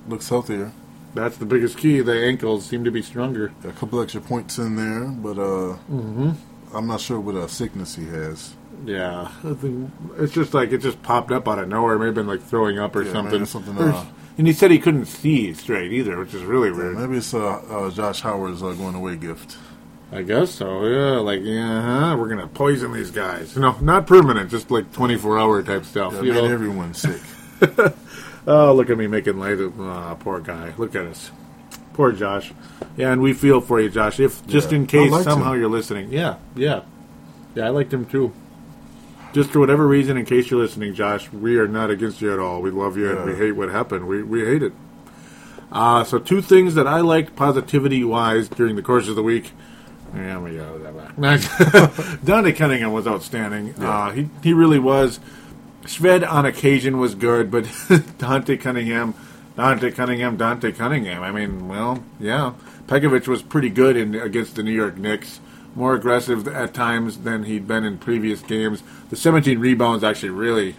B: looks healthier.
A: That's the biggest key. The ankles seem to be stronger.
B: A couple extra points in there, but uh,
A: Mm-hmm.
B: I'm not sure what a sickness he has.
A: Yeah, I think it's just like it just popped up out of nowhere. Maybe been like throwing up or
B: Yeah,
A: something.
B: something, uh,
A: and he said he couldn't see straight either, which is really weird.
B: Maybe it's uh, uh, Josh Howard's uh, going away gift.
A: I guess so. Yeah, like yeah, huh? we're gonna poison these guys. No, not permanent, just like twenty four hour type stuff.
B: Yeah,
A: you
B: made
A: know?
B: everyone sick.
A: Oh, look at me making light of uh, poor guy. Look at us, poor Josh. Yeah, and we feel for you, Josh. If just
B: Yeah.
A: in case somehow
B: him.
A: you're listening, yeah, yeah, yeah, I liked him too. Just for whatever reason, in case you're listening, Josh, we are not against you at all. We love you and we hate what happened. We we hate it. Uh, so two things that I liked positivity wise during the course of the week. Yeah, we got that back. Dante Cunningham was outstanding. Uh, he he really was. Shved on occasion was good, but Dante Cunningham, Dante Cunningham, Dante Cunningham. I mean, well, yeah. Pekovic was pretty good in against the New York Knicks. More aggressive at times than he'd been in previous games. The 17 rebounds actually really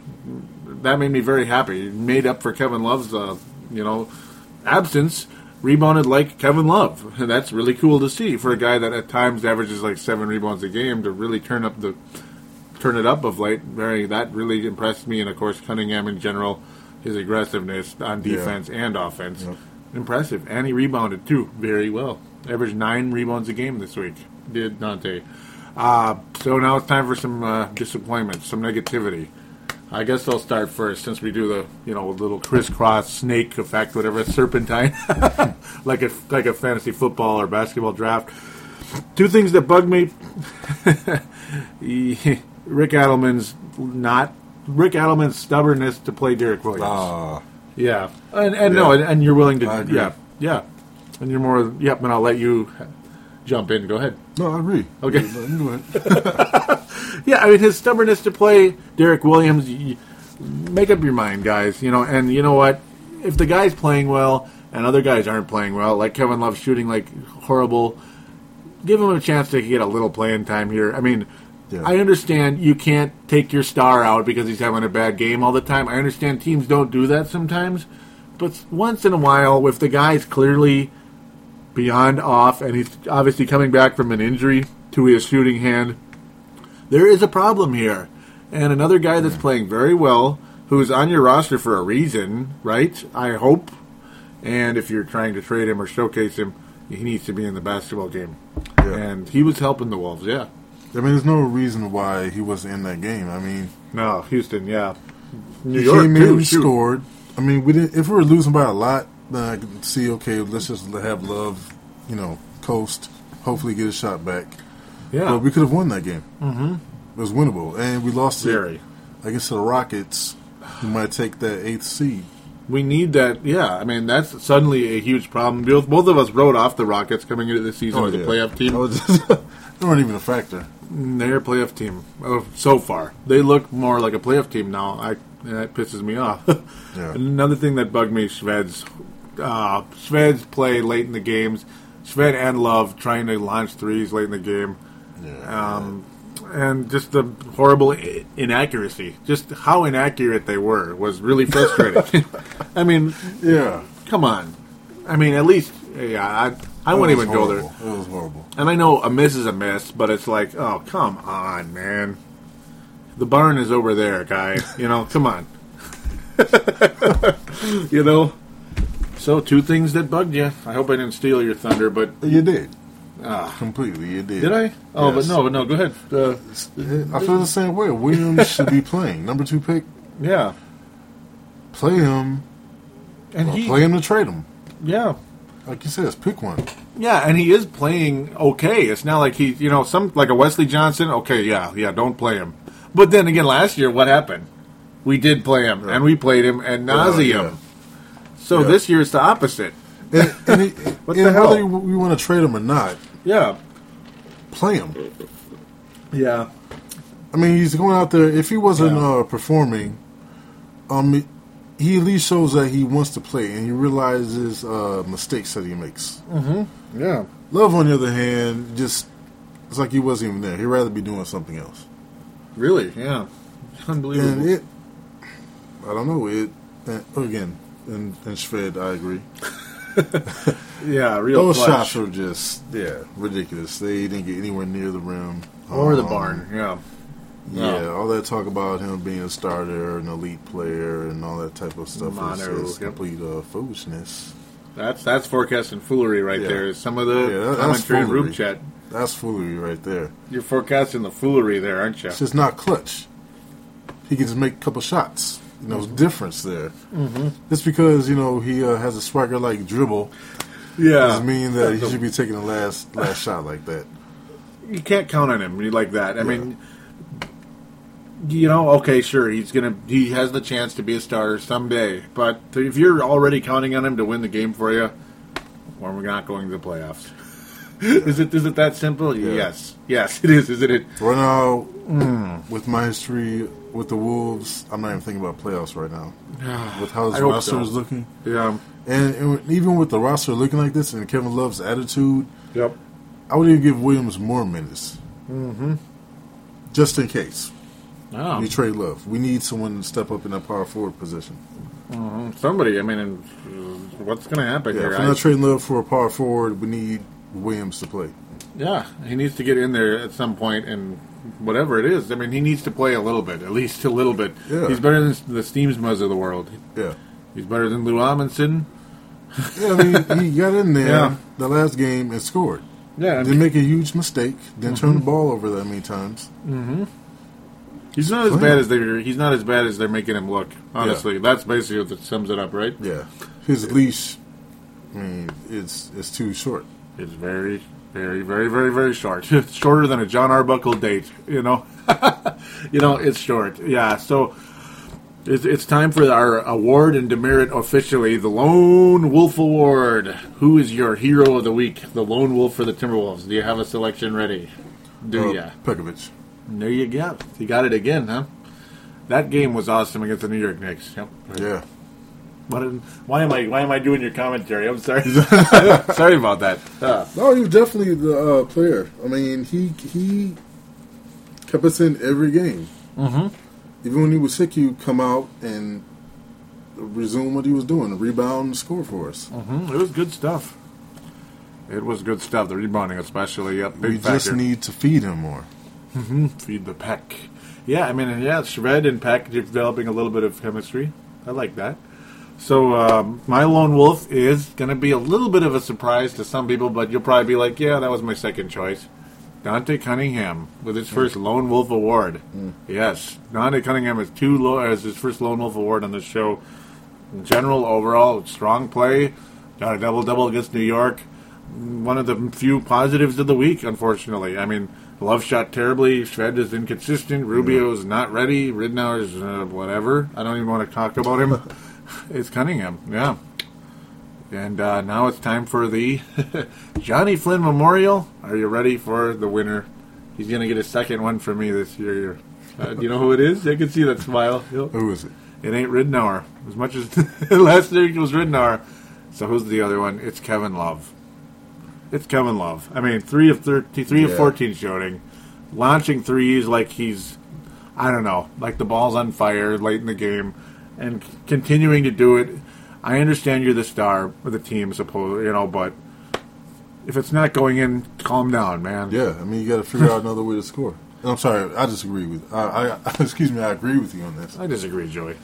A: that made me very happy. It made up for Kevin Love's, uh, you know, absence. Rebounded like Kevin Love, and that's really cool to see for a guy that at times averages like seven rebounds a game to really turn up the turn it up of late. Very that really impressed me, and of course Cunningham in general, his aggressiveness on
B: Yeah.
A: defense and offense,
B: Yep.
A: impressive. And he rebounded too very well. Averaged nine rebounds a game this week. Did Dante. Uh, so now it's time for some uh, disappointment, some negativity. I guess I'll start first since we do the you know little crisscross snake effect, whatever serpentine, like a like a fantasy football or basketball draft. Two things that bug me: Rick Adelman's not Rick Adelman's stubbornness to play Derrick Williams.
B: Ah,
A: Yeah, and and no, and, and you're willing to, yeah, yeah, and you're more, yep. And I'll let you jump in. Go ahead.
B: no, I agree.
A: Okay.
B: No, you go.
A: Yeah, I mean his stubbornness to play Derrick Williams. make up your mind, guys. You know, and you know what? If the guy's playing well and other guys aren't playing well, like Kevin Love shooting like horrible, give him a chance to get a little playing time here. I mean,
B: Yeah.
A: I understand you can't take your star out because he's having a bad game all the time. I understand teams don't do that sometimes, but once in a while, if the guy's clearly beyond off and he's obviously coming back from an injury to his shooting hand, there is a problem here. And another guy that's playing very well, who's on your roster for a reason, right? I hope. And if you're trying to trade him or showcase him, he needs to be in the basketball game.
B: Yeah.
A: And he was helping the Wolves, yeah.
B: I mean, there's no reason why he wasn't in that game. I mean,
A: No, Houston, yeah. New
B: he
A: York,
B: came in,
A: too.
B: we scored. I mean, we didn't. If we were losing by a lot, then I could see. Okay, let's just have love. You know, coast. Hopefully, get a shot back.
A: Yeah.
B: but we could have won that game. Mm-hmm. It was winnable, and we lost it
A: Very.
B: against the Rockets, who might take that eighth seed.
A: We need that. Yeah, I mean that's suddenly a huge problem. Both, both of us wrote off the Rockets coming into the season as a playoff team.
B: Just- they weren't even a factor.
A: They're a playoff team uh, so far. They look more like a playoff team now. I that pisses me off.
B: Yeah.
A: Another thing that bugged me, Shved's uh, Shved's play late in the games. Shved and Love trying to launch threes late in the game.
B: Yeah.
A: Um, and just the horrible i- inaccuracy. Just how inaccurate they were was really frustrating. I mean,
B: yeah.
A: come on. I mean, at least, yeah, I, I wouldn't even go there.
B: It was horrible.
A: And I know a miss is a miss, but it's like, oh, come on, man. The barn is over there, guy. You know, come on. you know? So, two things that bugged you. I hope I didn't steal your thunder, but.
B: You did.
A: Ah.
B: Completely, you did.
A: Did I? Oh,
B: Yes.
A: but no, but no, go ahead. Uh,
B: I feel the same way. Williams should be playing. Number two pick,
A: yeah.
B: play him,
A: And he.
B: play him to trade him.
A: Yeah.
B: Like you said, pick one.
A: Yeah, and he is playing okay. It's not like he, you know, some like a Wesley Johnson. Okay, yeah, yeah, don't play him. But then again, last year, what happened? We did play him, and we played him and nauseum.
B: yeah.
A: So
B: Yeah.
A: this year it's the opposite.
B: And, and, he,
A: What
B: and
A: the hell?
B: whether we want to trade him or not,
A: Yeah,
B: play him.
A: yeah,
B: I mean, he's going out there. If he wasn't uh, performing, um, he at least shows that he wants to play and he realizes uh, mistakes that he makes. Mm-hmm.
A: Yeah.
B: Love, on the other hand, just it's like he wasn't even there. He'd rather be doing something else.
A: Really, yeah, unbelievable.
B: And it, I don't know. It and, again, and, and Shved, I agree.
A: yeah, real
B: Those shots were just yeah ridiculous. They didn't get anywhere near the rim
A: or the
B: Um,
A: barn. Yeah,
B: Yeah,
A: No.
B: all that talk about him being a starter, an elite player, and all that type of stuff
A: Mono,
B: is, is
A: yep.
B: complete uh, foolishness.
A: that's that's forecasting foolery right
B: Yeah.
A: there. Some of the
B: Yeah, that-
A: commentary group chat.
B: That's foolery right there.
A: You're forecasting the foolery there, aren't you?
B: It's just not clutch. He can just make a couple shots. You know,
A: Mm-hmm.
B: difference there. Mm-hmm. Just because you know he uh, has a swagger like dribble
A: Yeah,
B: doesn't mean that he should be taking the last last shot like that.
A: you can't count on him like that. I mean, you know, okay, sure, he's gonna he has the chance to be a starter someday, but if you're already counting on him to win the game for you, well, we're not going to the playoffs. is it is it that simple? Yes, yes, it is, isn't it?
B: Right now,
A: Mm.
B: with my history with the Wolves, I'm not even thinking about playoffs right now. With how
A: I
B: his
A: hope
B: roster
A: so.
B: is looking.
A: Yeah.
B: And, and even with the roster looking like this and Kevin Love's attitude,
A: Yep.
B: I would even give Williams more minutes. Mm-hmm. Just in case.
A: Oh,
B: We trade Love. We need someone to step up in that power forward position.
A: somebody. I mean, what's going to happen
B: Yeah,
A: here?
B: if we're not trading Love for a power forward, we need Williams to play.
A: Yeah, he needs to get in there at some point and whatever it is. I mean, he needs to play a little bit, at least a little bit.
B: Yeah.
A: He's better than the Stiemsmas of the world.
B: Yeah.
A: He's better than Lou Amundson.
B: Yeah, I mean, he got in there
A: Yeah.
B: the last game and scored.
A: Yeah,
B: Didn't make a huge mistake. Didn't turn
A: Mm-hmm.
B: the ball over that many times. Mm-hmm.
A: he's not as bad as they're. He's not as bad as they're making him look. Honestly, that's basically what sums it up, right?
B: Yeah. His leash, I mean, it's it's too short.
A: It's very, very, very, very, very short. Shorter than a Jon Arbuckle date. You know, you know, it's short. Yeah. So it's, it's time for our award and demerit officially, the Lone Wolf Award. Who is your hero of the week? The Lone Wolf for the Timberwolves. Do you have a selection ready? Do
B: Uh,
A: ya?
B: Pekovic.
A: There you go. You got it again, huh? That game was awesome against the New York Knicks. Yep.
B: Yeah.
A: What, why am I? Why am I doing your commentary? I'm sorry. sorry about that. Uh,
B: No, he was definitely the uh, player. I mean, he he kept us in every game. Mm-hmm. Even when he was sick, he'd come out and resume what he was doing, rebound and score for us.
A: Mhm, It was good stuff. It was good stuff. The rebounding, especially, yep, big
B: we
A: factor.
B: just need to feed him more.
A: feed the pack. Yeah, I mean, and yeah, Shved and Peck developing a little bit of chemistry. I like that. So um, my lone wolf is going to be a little bit of a surprise to some people, but you'll probably be like, "Yeah, that was my second choice." Dante Cunningham with his first Lone Wolf Award. Yes, Dante Cunningham has two lo- has his first Lone Wolf Award on this show. In general, overall, strong play. Got a double double against New York. one of the few positives of the week. Unfortunately, I mean, Love shot terribly. Shved is inconsistent. Rubio is not ready. Ridnour is uh, whatever. I don't even want to talk about him. it's Cunningham, yeah. And uh, now it's time for the Jonny Flynn Memorial. Are you ready for the winner? He's going to get a second one from me this year. Uh, do you know who it is? I can see that smile.
B: Who is it?
A: It ain't Ridnour. As much as last year it was Ridnour. So who's the other one? It's Kevin Love. It's Kevin Love. I mean, three of 13, three of 14 shooting. Launching threes like he's, I don't know, like the ball's on fire late in the game. And c- continuing to do it. I understand you're the star of the team, suppose, you know, but if it's not going in, calm down, man.
B: Yeah, I mean, you got to figure out another way to score. I'm sorry, I disagree with. I, I excuse me, I agree with you on this.
A: I disagree, Joey.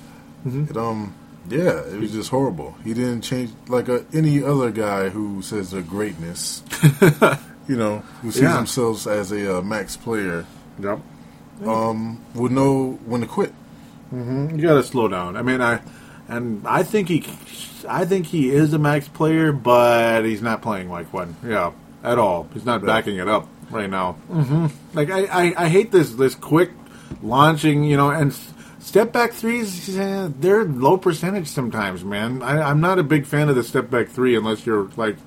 B: It, um, yeah, it was just horrible. He didn't change like uh any other guy who says their greatness. you know, who sees
A: Yeah.
B: themselves as a uh, max player,
A: Yep.
B: um, would know when to quit.
A: You got to slow down. I mean, I and I think he, I think he is a max player, but he's not playing like one. Yeah, at all. He's not backing it up right now. hmm Like I, I, I hate this this quick launching. You know, and step back threes. eh, they're low percentage sometimes, man. I, I'm not a big fan of the step back three unless you're like,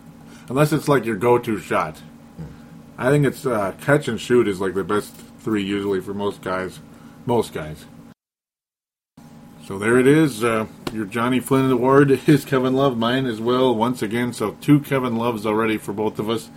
A: unless it's like your go to shot. I think it's uh, catch and shoot is like the best three usually for most guys. Most guys. So there it is. Uh, your Jonny Flynn award is Kevin Love. Mine as well, once again. So two Kevin Loves already for both of us.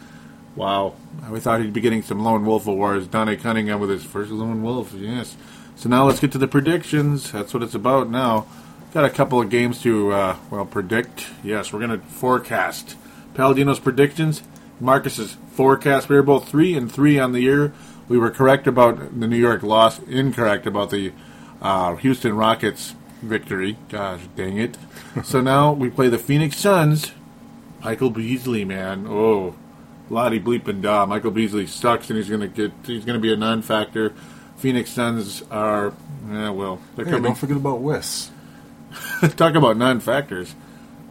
A: Wow. We thought he'd be getting some Lone Wolf awards. Dante Cunningham with his first Lone Wolf. Yes. So now let's get to the predictions. That's what it's about now. Got a couple of games to, uh, well, predict. Yes, we're going to forecast. Paladino's predictions, Marcus's forecast. We were both three and three on the year. We were correct about the New York loss, incorrect about the uh, Houston Rockets victory. Gosh dang it. so now we play the Phoenix Suns. Michael Beasley, man. Oh, Lottie bleep and da. Michael Beasley sucks, and he's gonna get. He's gonna be a non-factor. Phoenix Suns are. Yeah, well, they're
B: Hey,
A: coming.
B: don't forget about Wes.
A: Talk about non-factors.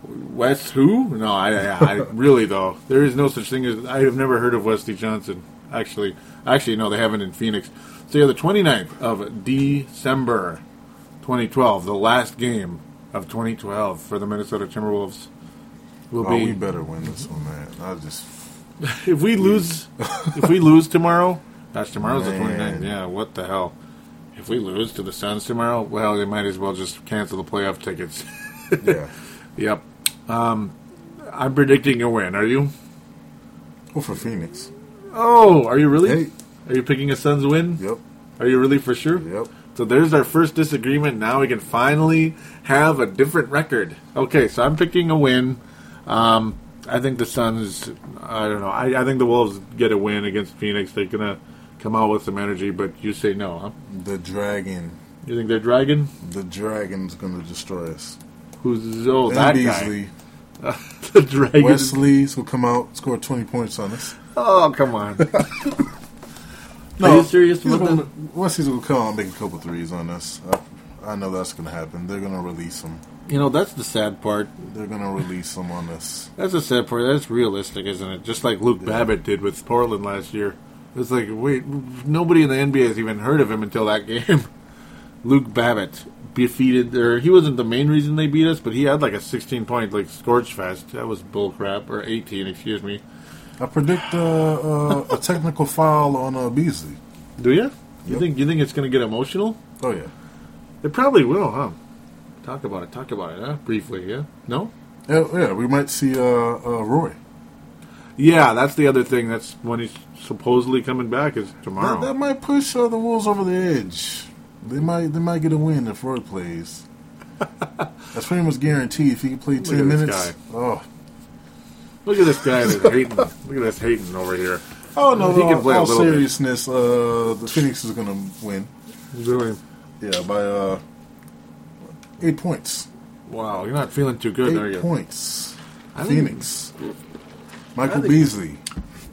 A: West who? No, I, I, I really though there is no such thing as I have never heard of Wesley Johnson. Actually, actually no, they haven't in Phoenix. So yeah, the 29th of December, 2012, the last game of 2012 for the Minnesota Timberwolves will
B: Oh,
A: be.
B: we better win this one, man. I just
A: if we lose, if we lose tomorrow, that's tomorrow's the 29th. Yeah, what the hell? If we lose to the Suns tomorrow, well, they might as well just cancel the playoff tickets.
B: yeah.
A: Yep. Um, I'm predicting a win. Are you?
B: Well, for Phoenix.
A: Oh, are you really?
B: Hey.
A: Are you picking a Suns win?
B: Yep.
A: Are you really for sure?
B: Yep.
A: So there's our first disagreement. Now we can finally have a different record. Okay, so I'm picking a win. Um, I think the Suns. I don't know. I, I think the Wolves get a win against Phoenix. They're gonna come out with some energy, but you say no, huh?
B: The Dragon.
A: You think they're dragging?
B: The Dragon's going to destroy us.
A: Who's oh that
B: Beasley.
A: guy? the dragon.
B: Wesley's will come out, score 20 points on us.
A: Oh come on. Are you serious
B: he's
A: about
B: gonna,
A: that?
B: Wesley's will come out and make a couple threes on us. I, I know that's going to happen. They're going to release him.
A: You know that's the sad part.
B: They're going to release him on us.
A: That's the sad part. That's realistic, isn't it? Just like Luke Babbitt did with Portland last year. It's like, wait, nobody in the NBA has even heard of him until that game. Luke Babbitt defeated, or he wasn't the main reason they beat us, but he had like a 16 point like scorch fest. That was bullcrap, or 18, excuse me.
B: I predict uh, uh, a technical foul on uh, Beasley.
A: Do you? You
B: Yep.
A: think you think it's going to get emotional?
B: Oh, yeah.
A: It probably will, huh? Talk about it. Talk about it, huh? Briefly, yeah. No.
B: Yeah, yeah we might see uh, uh, Roy.
A: Yeah, that's the other thing. That's when he's supposedly coming back is
B: That,
A: tomorrow.
B: that might push uh, the Wolves over the edge. They might they might get a win if Roy plays. That's pretty much guaranteed. If he can play ten minutes,
A: guy.
B: oh,
A: Look at this guy that's hating. Look at this hating over here.
B: oh no!
A: He can
B: all
A: play a
B: all
A: little bit.
B: seriousness, uh, the Phoenix is going to win.
A: Really?
B: Yeah, by uh, eight points.
A: Wow, you're not feeling too good, are you?
B: points.
A: I think-
B: Phoenix. Michael
A: I
B: Beasley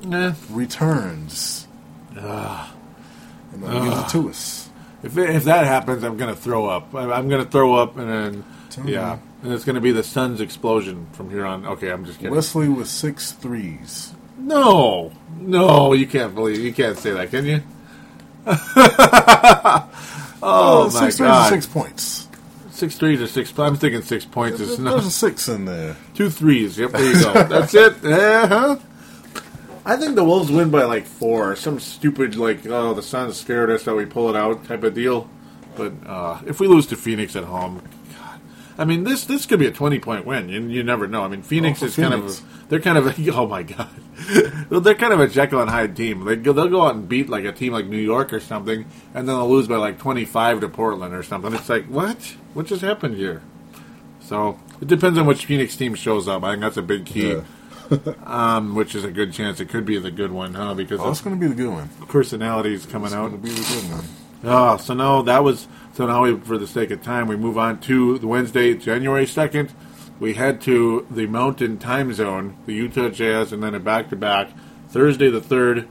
A: Nah.
B: returns
A: Ah.
B: and uh, gives it to us.
A: If if that happens, I'm gonna throw up. I- I'm gonna throw up, and then
B: Tell me.
A: And it's going to be the Suns explosion from here on. Okay, I'm just kidding.
B: Wesley with six threes.
A: No, no, you can't believe you can't say that, can you? oh my
B: six threes
A: god,
B: six points.
A: six threes or six. I'm thinking six points is
B: There's
A: not
B: a six in there.
A: two threes. Yep, there you go. That's it. Uh-huh. I think the Wolves win by like four. Some stupid like oh the Suns scared us so we pull it out type of deal. But uh, if we lose to Phoenix at home, I mean this this could be a twenty point win. You, you never know. I mean Phoenix
B: Oh,
A: is kind
B: Phoenix.
A: of they're kind of a, oh my god they're kind of a Jekyll and Hyde team. They go, they'll go out and beat like a team like New York or something, and then they'll lose by like twenty five to Portland or something. It's like what what just happened here? So it depends on which Phoenix team shows up. I think that's a big key.
C: Yeah.
A: um, which is a good chance. It could be the good one, huh? Because
B: Oh, it's going to be the good one.
A: personalities coming
B: It's
A: out.
B: going to be the good one.
A: Oh, so now that was so now we, for the sake of time, we move on to the Wednesday, January second. We head to the Mountain Time Zone, the Utah Jazz, and then a back to back Thursday the third.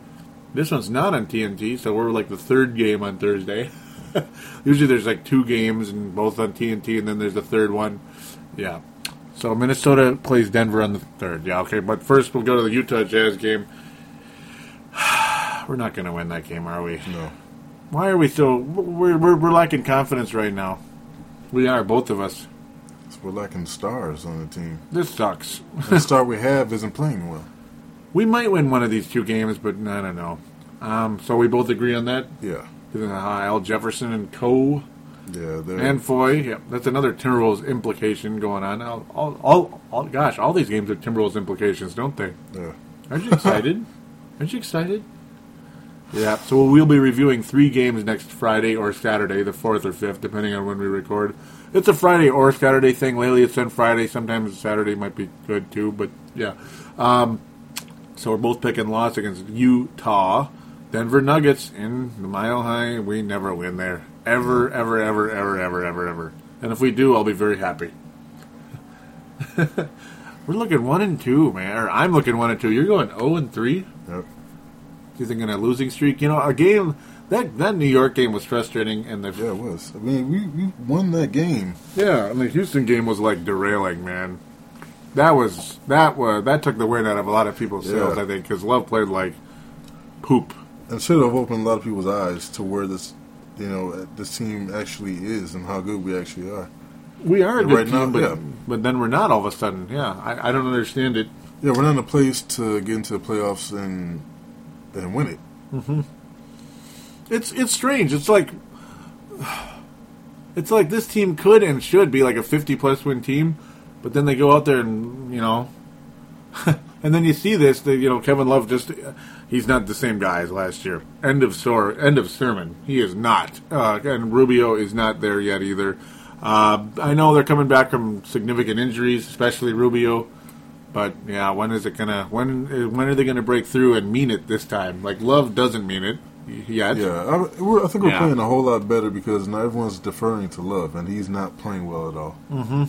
A: This one's not on TNT, so we're like the third game on Thursday. Usually there's like two games and both on TNT, and then there's the third one. Yeah. So Minnesota plays Denver on the third. Yeah, okay. But first we'll go to the Utah Jazz game. We're not going to win that game, are we?
B: No.
A: Why are we so? We're, we're, we're lacking confidence right now. We are, both of us.
B: We're lacking stars on the team.
A: This sucks.
B: The star we have isn't playing well.
A: We might win one of these two games, but I don't know. Um, so we both agree on that.
B: Yeah.
A: Uh, Al Jefferson and Co.
B: Yeah.
A: And Foye. Yeah, that's another Timberwolves implication going on. All, all, all, all, gosh, all these games have Timberwolves implications, don't they?
B: yeah.
A: Aren't you excited? Aren't you excited? Yeah, so we'll be reviewing three games next Friday or Saturday, the 4th or 5th, depending on when we record. It's a Friday or Saturday thing. Lately it's been Friday. Sometimes Saturday might be good too, but yeah. Um, so we're both picking loss against Utah. Denver Nuggets in the Mile High. We never win there. Ever, ever, ever, ever, ever, ever, ever. And if we do, I'll be very happy. we're looking 1 and 2, man. Or I'm looking 1 and 2. You're going 0 and 3?
B: Yep.
A: You think in a losing streak? You know, a game that that New York game was frustrating, and the
B: Yeah, it was. I mean, we, we won that game.
A: yeah, and the Houston game was like derailing, man. That was that was that took the wind out of a lot of people's sails, I think, because Love played like poop.
B: And should have opened a lot of people's eyes to where this, you know, uh, this team actually is and how good we actually are.
A: We are
B: right
A: team,
B: now,
A: but
B: yeah.
A: but then we're not all of a sudden. Yeah, I, I don't understand it.
B: Yeah, we're not in a place to get into the playoffs and and win it.
A: It's it's strange. It's like it's like this team could and should be like a fifty plus win team, but then they go out there and you know, and then you see this. That you know Kevin Love just he's not the same guy as last year. End of sor End of sermon. He is not, uh, and Rubio is not there yet either. Uh, I know they're coming back from significant injuries, especially Rubio. But yeah, when is it gonna? When when are they gonna break through and mean it this time? Like Love doesn't mean it yet.
B: Yeah, I, we're, I think we're
A: Yeah.
B: playing a whole lot better because now everyone's deferring to Love, and he's not playing well at all. Mm-hmm.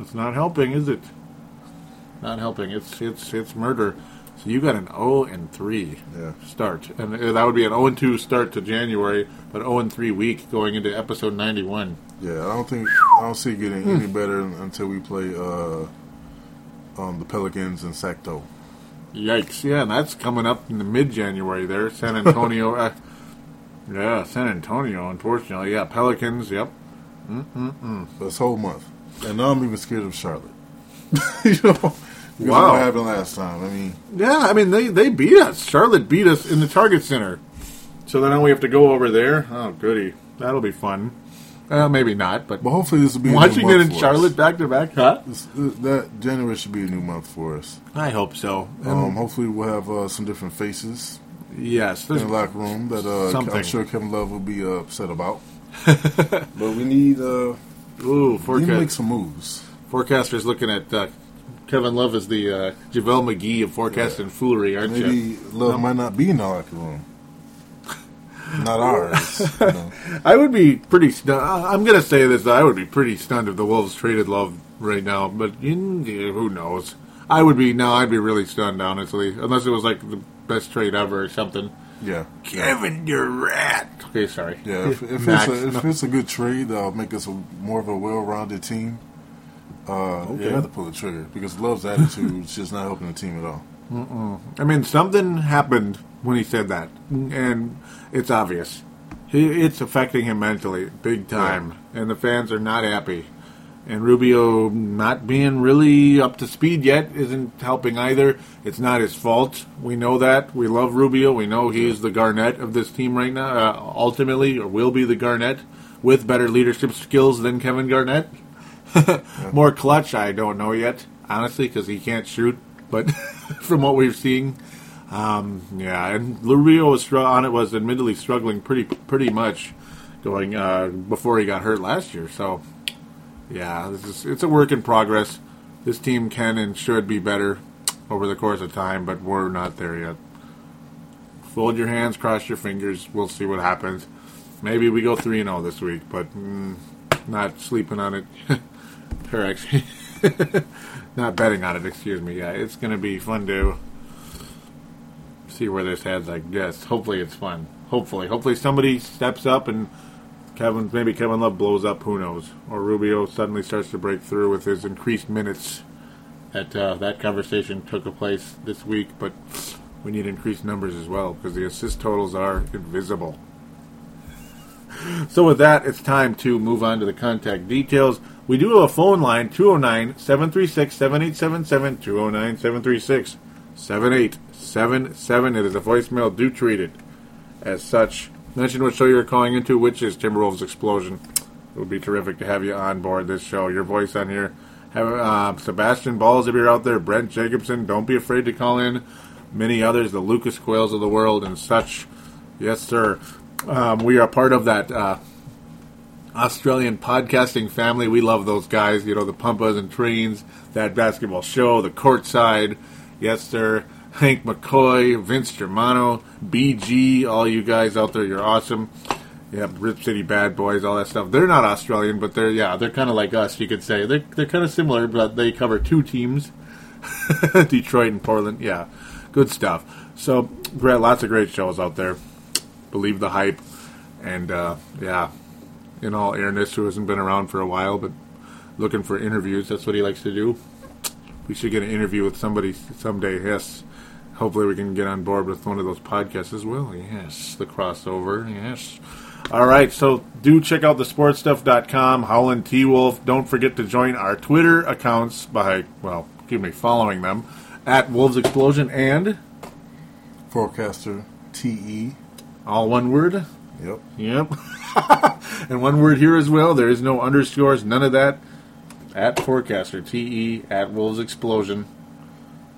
A: It's not helping, is it? Not helping. It's it's it's murder. So you got an 0 and 3
B: Yeah.
A: start, and uh, that would be an 0 and 2 start to January, but 0 and 3 week going into episode 91.
B: Yeah, I don't think I don't see it getting
A: Hmm.
B: any better until we play uh, um, the Pelicans and Secto.
A: Yikes! Yeah, and that's coming up in the mid January. There, San Antonio. uh, yeah, San Antonio. Unfortunately, yeah, Pelicans. Yep.
B: This whole month, and now I'm even scared of Charlotte. you know,
A: Wow.
B: what happened last time. I mean,
A: Yeah, I mean they they beat us. Charlotte beat us in the Target Center. So then we have to go over there. Oh, goody! That'll be fun. Well, maybe not, but
B: but hopefully this will be a new
A: watching it in
B: us.
A: Charlotte back to back, huh?
B: This, that January should be a new month for us.
A: I hope so.
B: Um, hopefully we'll have uh, some different faces
A: yes,
B: in the locker room that uh,
A: Something.
B: I'm sure Kevin Love will be uh, upset about. but we need uh,
A: ooh
B: we need to make
A: forecast,
B: some moves.
A: forecasters looking at uh, Kevin Love as the uh, JaVale McGee of forecast and foolery, aren't you?
B: Maybe Love might not be in the locker room. Not ours. you know.
A: I would be pretty. Stu- I- I'm going to say this. I would be pretty stunned if the Wolves traded Love right now. But you, yeah, who knows? I would be. No, I'd be really stunned, honestly, unless it was like the best trade ever or something.
B: Yeah.
A: Kevin Durant. Okay, sorry.
B: Yeah, if, if, it's a, if
A: no.
B: it's a good trade that'll make us a, more of a well-rounded team, Uh,
A: Okay.
B: yeah, I had to pull the trigger because Love's attitude is just not helping the team at all.
A: I mean, something happened when he said that, and it's obvious. He, it's affecting him mentally, big time, and the fans are not happy. And Rubio not being really up to speed yet isn't helping either. It's not his fault. We know that. We love Rubio. We know he is the Garnett of this team right now. Uh, ultimately, or will be the Garnett with better leadership skills than Kevin Garnett. More clutch, I don't know yet, honestly, because he can't shoot. But from what we've seen, um, yeah, and Rubio was str- on it was admittedly struggling pretty pretty much going uh, before he got hurt last year. So yeah, this is it's a work in progress. This team can and should be better over the course of time, but we're not there yet. Fold your hands, cross your fingers. We'll see what happens. Maybe we go three and zero this week, but mm, not sleeping on it. or actually, not betting on it. Excuse me. Yeah, it's going to be fun to see where this heads. I guess. Hopefully, it's fun. Hopefully, hopefully somebody steps up and Kevin, maybe Kevin Love blows up. Who knows? Or Rubio suddenly starts to break through with his increased minutes. That uh, that conversation took a place this week, but we need increased numbers as well because the assist totals are invisible. So with that, it's time to move on to the contact details. We do have a phone line 209 736 7877 209 736 7877. It is a voicemail. Do treat it as such. Mention what show you're calling into, which is Timberwolves Explosion. It would be terrific to have you on board this show. Your voice on here. Have uh, Sebastian Balls if you're out there. Brent Jacobson. Don't be afraid to call in. Many others, the Lucas Quails of the world and such. Yes, sir. Um, we are part of that uh, Australian podcasting family. We love those guys. You know, the Pumpas and Trains, that basketball show, the Courtside. Yes, sir. Hank McCoy, Vince Germano, BG, all you guys out there, you're awesome. Yeah, Rip City Bad Boys, all that stuff. They're not Australian, but they're yeah, they're kind of like us. You could say they're they're kind of similar, but they cover two teams, Detroit and Portland. Yeah, good stuff. So, great, lots of great shows out there. Believe the hype, and uh, yeah, in all Ernest, who hasn't been around for a while, but looking for interviews. That's what he likes to do. We should get an interview with somebody someday. Yes. Hopefully, we can get on board with one of those podcasts as well. Yes. The crossover. Yes. All right. So do check out thesportstuff.com. Howland T Wolf. Don't forget to join our Twitter accounts by, well, excuse me, following them at Wolves Explosion and
B: Forecaster TE.
A: all one word.
B: Yep.
A: Yep. and one word here as well. There is no underscores, none of that. At Forecaster, T E, at Wolves Explosion.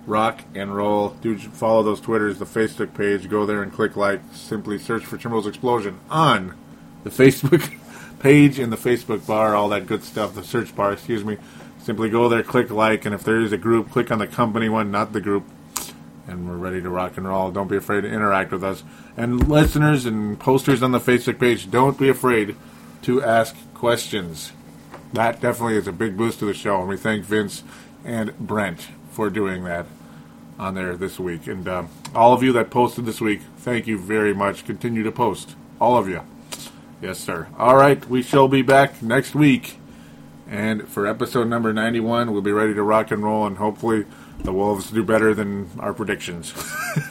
A: Rock and roll. Do follow those Twitters, the Facebook page. Go there and click like. Simply search for Timberwolves Explosion on the Facebook page in the Facebook bar, all that good stuff, the search bar, excuse me. Simply go there, click like, and if there is a group, click on the company one, not the group and we're ready to rock and roll. Don't be afraid to interact with us. And listeners and posters on the Facebook page, don't be afraid to ask questions. That definitely is a big boost to the show, and we thank Vince and Brent for doing that on there this week. And um, all of you that posted this week, thank you very much. Continue to post, all of you. Yes, sir. All right, we shall be back next week. And for episode number 91, we'll be ready to rock and roll, and hopefully the Wolves do better than our predictions.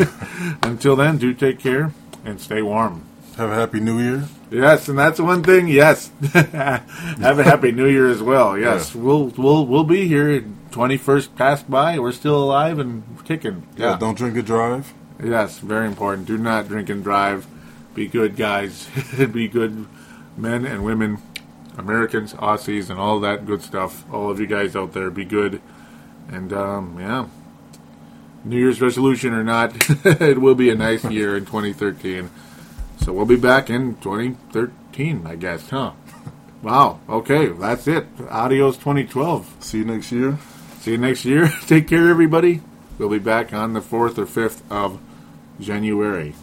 A: Until then, do take care and stay warm.
B: Have a happy new year.
A: Yes, and that's one thing. Yes, have a happy New Year as well. Yes,
B: Yeah.
A: we'll we'll we'll be here. Twenty first passed by. We're still alive and kicking.
B: Yeah. Don't drink and drive.
A: Yes, very important. Do not drink and drive. Be good guys. Be good men and women, Americans, Aussies, and all that good stuff. All of you guys out there, be good. And um, yeah, New Year's resolution or not, it will be a nice year in 2013. So we'll be back in 2013, I guess, huh? Wow. Okay, that's it. Adios 2012.
B: See you next year.
A: See you next year. Take care, everybody. We'll be back on the 4th or 5th of January.